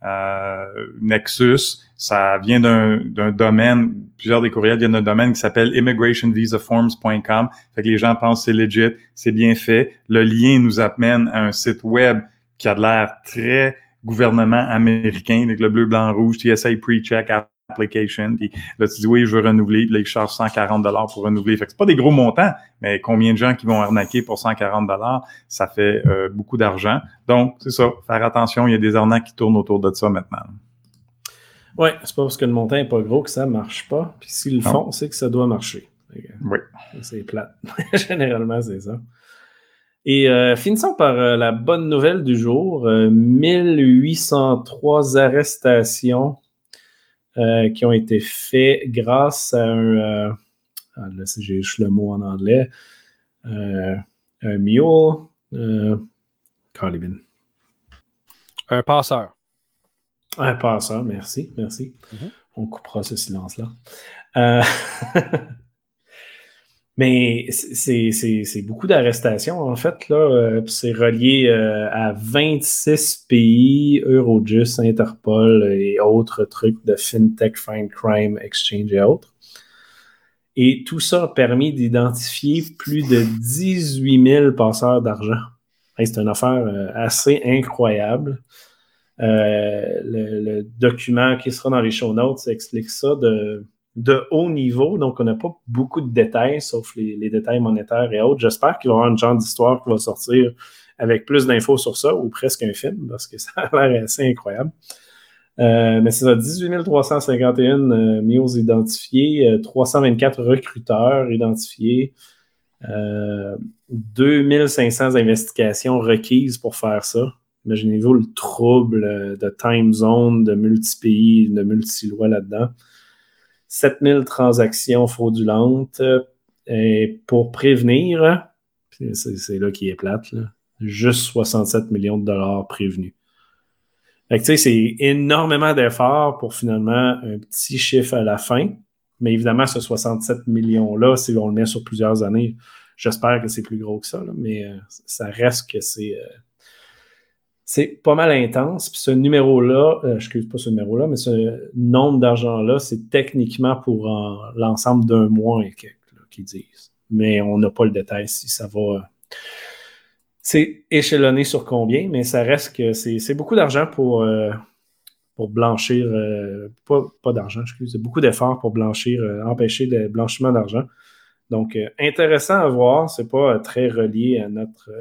euh, Nexus. Ça vient d'un domaine, plusieurs des courriels viennent d'un domaine qui s'appelle immigrationvisaforms.com. Fait que les gens pensent c'est legit, c'est bien fait. Le lien nous amène à un site web qui a l'air très gouvernement américain, avec le bleu, blanc, rouge, TSA pre-check, application. Puis là, tu dis oui, je veux renouveler. Puis là, ils chargent 140 dollars pour renouveler. Fait que c'est pas des gros montants, mais combien de gens qui vont arnaquer pour 140 dollars, ça fait euh, beaucoup d'argent. Donc, c'est ça. Faire attention, il y a des arnaques qui tournent autour de ça maintenant. Oui, c'est pas parce que le montant est pas gros que ça marche pas. Puis s'ils le font, c'est que ça doit marcher. Oui. C'est plate. Généralement, c'est ça. Et euh, finissons par euh, la bonne nouvelle du jour. 1803 arrestations qui ont été faits grâce à un. Euh, ah, là, j'ai le mot en anglais. Euh, un mule. Euh, Un passeur. Un passeur, merci, merci. Mm-hmm. On coupera ce silence-là. Euh, Mais c'est beaucoup d'arrestations, en fait. Euh, c'est relié euh, à 26 pays, Eurojust, Interpol et autres trucs de FinTech, Fine Crime, Exchange et autres. Et tout ça a permis d'identifier plus de 18 000 passeurs d'argent. c'est une affaire euh, assez incroyable. le, le, document qui sera dans les show notes explique ça de de haut niveau, donc on n'a pas beaucoup de détails, sauf les, détails monétaires et autres. J'espère qu'il va y avoir une genre d'histoire qui va sortir avec plus d'infos sur ça, ou presque un film, parce que ça a l'air assez incroyable. Euh, mais c'est ça, 18 351 euh, Meals identifiés, euh, 324 recruteurs identifiés, euh, 2500 investigations requises pour faire ça. Imaginez-vous le trouble euh, de time zone, de multi-pays, de multi-lois là-dedans. 7000 transactions fraudulentes. euh, pour prévenir, c'est c'est là qui est plate, juste 67 millions de dollars prévenus. C'est énormément d'efforts pour finalement un petit chiffre à la fin. Mais évidemment, ce 67 millions-là, si on le met sur plusieurs années, j'espère que c'est plus gros que ça. mais euh, ça reste que c'est euh, c'est pas mal intense. Ce numéro-là, euh, excuse pas ce numéro-là, mais ce nombre d'argent-là, c'est techniquement pour euh, l'ensemble d'un mois et quelques qu'ils disent. Mais on n'a pas le détail si ça va. euh, c'est échelonné sur combien, mais ça reste que c'est beaucoup d'argent pour, euh, pour blanchir. pas pas d'argent, excusez, c'est beaucoup d'efforts pour blanchir, empêcher le blanchiment d'argent. Donc, intéressant à voir. C'est pas très relié à notre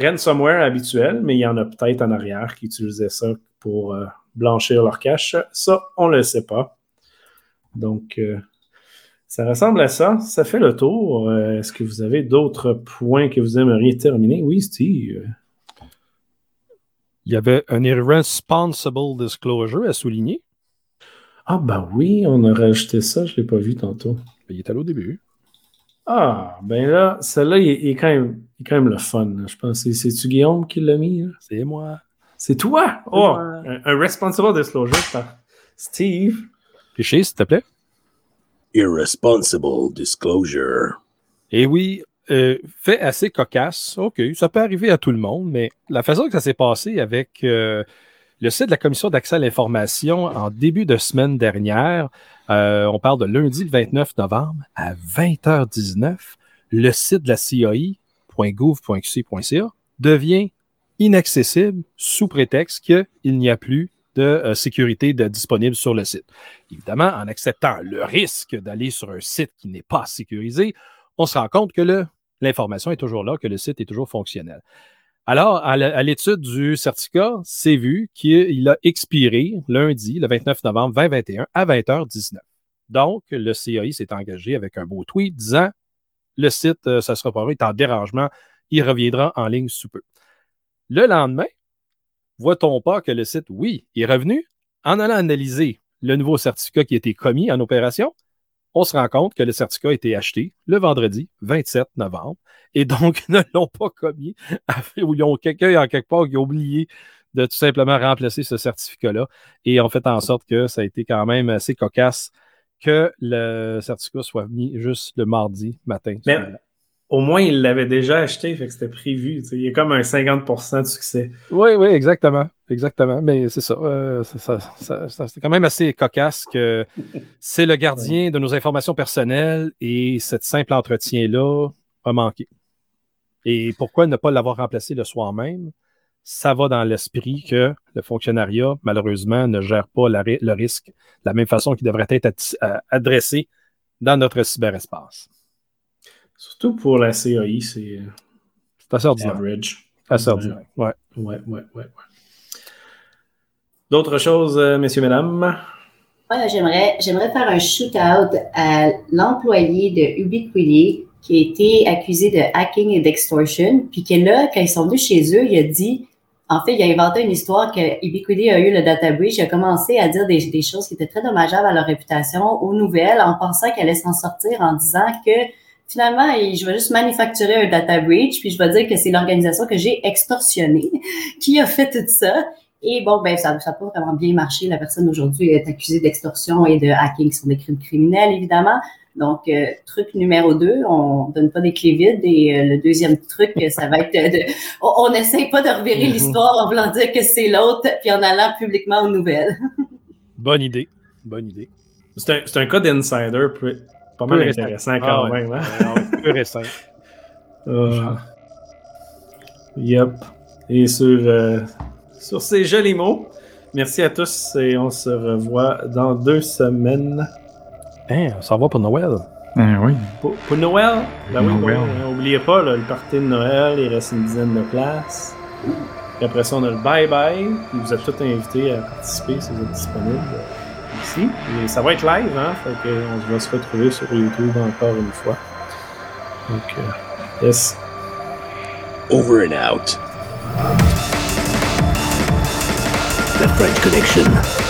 ransomware habituel, mais il y en a peut-être en arrière qui utilisaient ça pour euh, blanchir leur cash. Ça, on le sait pas. Donc, euh, ça ressemble à ça. Ça fait le tour. Euh, Est-ce que vous avez d'autres points que vous aimeriez terminer? Oui, Steve. Il y avait un irresponsible disclosure à souligner. Ah, ben oui, on a rajouté ça. Je ne l'ai pas vu tantôt. Il est allé au début. Ah, ben là, celle-là, il, est- il est quand même, il est quand même le fun. là. Je pense que c'est- c'est-tu Guillaume qui l'a mis? là? C'est moi. C'est toi! Oh, moi. un, un responsible disclosure par Steve. Piché, s'il te plaît. Irresponsible disclosure. Et oui, euh, fait assez cocasse. OK, ça peut arriver à tout le monde, mais la façon que ça s'est passé avec euh, le site de la Commission d'accès à l'information en début de semaine dernière, euh, on parle de lundi le 29 novembre à 20h19, le site de la CAI.gouv.qc.ca devient inaccessible sous prétexte qu'il n'y a plus de euh, sécurité disponible sur le site. Évidemment, en acceptant le risque d'aller sur un site qui n'est pas sécurisé, on se rend compte que l'information est toujours là, que le site est toujours fonctionnel. Alors, à l'étude du certificat, c'est vu qu'il a expiré lundi, le 29 novembre 2021, à 20h19. Donc, le CAI s'est engagé avec un beau tweet disant le site, euh, ça sera pas vrai, est en dérangement, il reviendra en ligne sous peu. Le lendemain, voit-on pas que le site, oui, est revenu? En allant analyser le nouveau certificat qui a été commis en opération? On se rend compte que le certificat a été acheté le vendredi 27 novembre et donc ne l'ont pas commis ou ils ont quelqu'un en quelque part qui a oublié de tout simplement remplacer ce certificat-là et ont fait en sorte que ça a été quand même assez cocasse que le certificat soit mis juste le mardi matin. Mais au moins, il l'avait déjà acheté, fait que c'était prévu. Il y a comme un 50% de succès. Oui, oui, exactement. Exactement. Mais c'est ça. euh, ça- ça- ça- ça- c'est quand même assez cocasse que c'est le gardien de nos informations personnelles et cet simple entretien-là a manqué. Et pourquoi ne pas l'avoir remplacé le soir même? Ça va dans l'esprit que le fonctionnariat, malheureusement, ne gère pas la le risque de la même façon qu'il devrait être euh, adressé dans notre cyberespace. Surtout pour la CAI, c'est C'est assez ordinaire. average. Assez ordinaire. Ouais. Ouais, ouais, ouais, ouais. D'autres choses, euh, messieurs, mesdames? Ouais, j'aimerais, j'aimerais faire un shoot-out à l'employé de Ubiquity qui a été accusé de hacking et d'extortion, puis que là, quand ils sont venus chez eux, il a dit, en fait, il a inventé une histoire que Ubiquity a eu le data breach, il a commencé à dire des, des choses qui étaient très dommageables à leur réputation aux nouvelles, en pensant qu'elle allait s'en sortir, en disant que finalement, je vais juste manufacturer un data breach, puis je vais dire que c'est l'organisation que j'ai extorsionnée qui a fait tout ça. Et bon, ben, ça n'a pas vraiment bien marché. La personne aujourd'hui est accusée d'extorsion et de hacking sur des crimes criminels, évidemment. Donc, euh, truc numéro deux, on donne pas des clés vides. Et euh, le deuxième truc, ça va être de, on, n'essaye pas de revirer Mhm. l'histoire en voulant dire que c'est l'autre, puis en allant publiquement aux nouvelles. Bonne idée. Bonne idée. C'est un, un cas d'insider pas mal Peu intéressant quand Ah ouais. même. Hein? Ouais, Peu récent. Euh, yep. Et sur, euh, sur ces jolis mots, merci à tous et on se revoit dans deux semaines. Hein, on s'en va pour Noël. Ben oui. Pour, pour Noël, ben oui, Noël. oui, n'oubliez pas, là, le party de Noël, il reste une dizaine de places. Puis après ça, on a le bye-bye. Vous êtes tous invités à participer si vous êtes disponibles euh, ici. Et ça va être live, hein? Fait que on va se retrouver sur YouTube encore une fois. Donc, euh, yes. Over and out. The French Connection.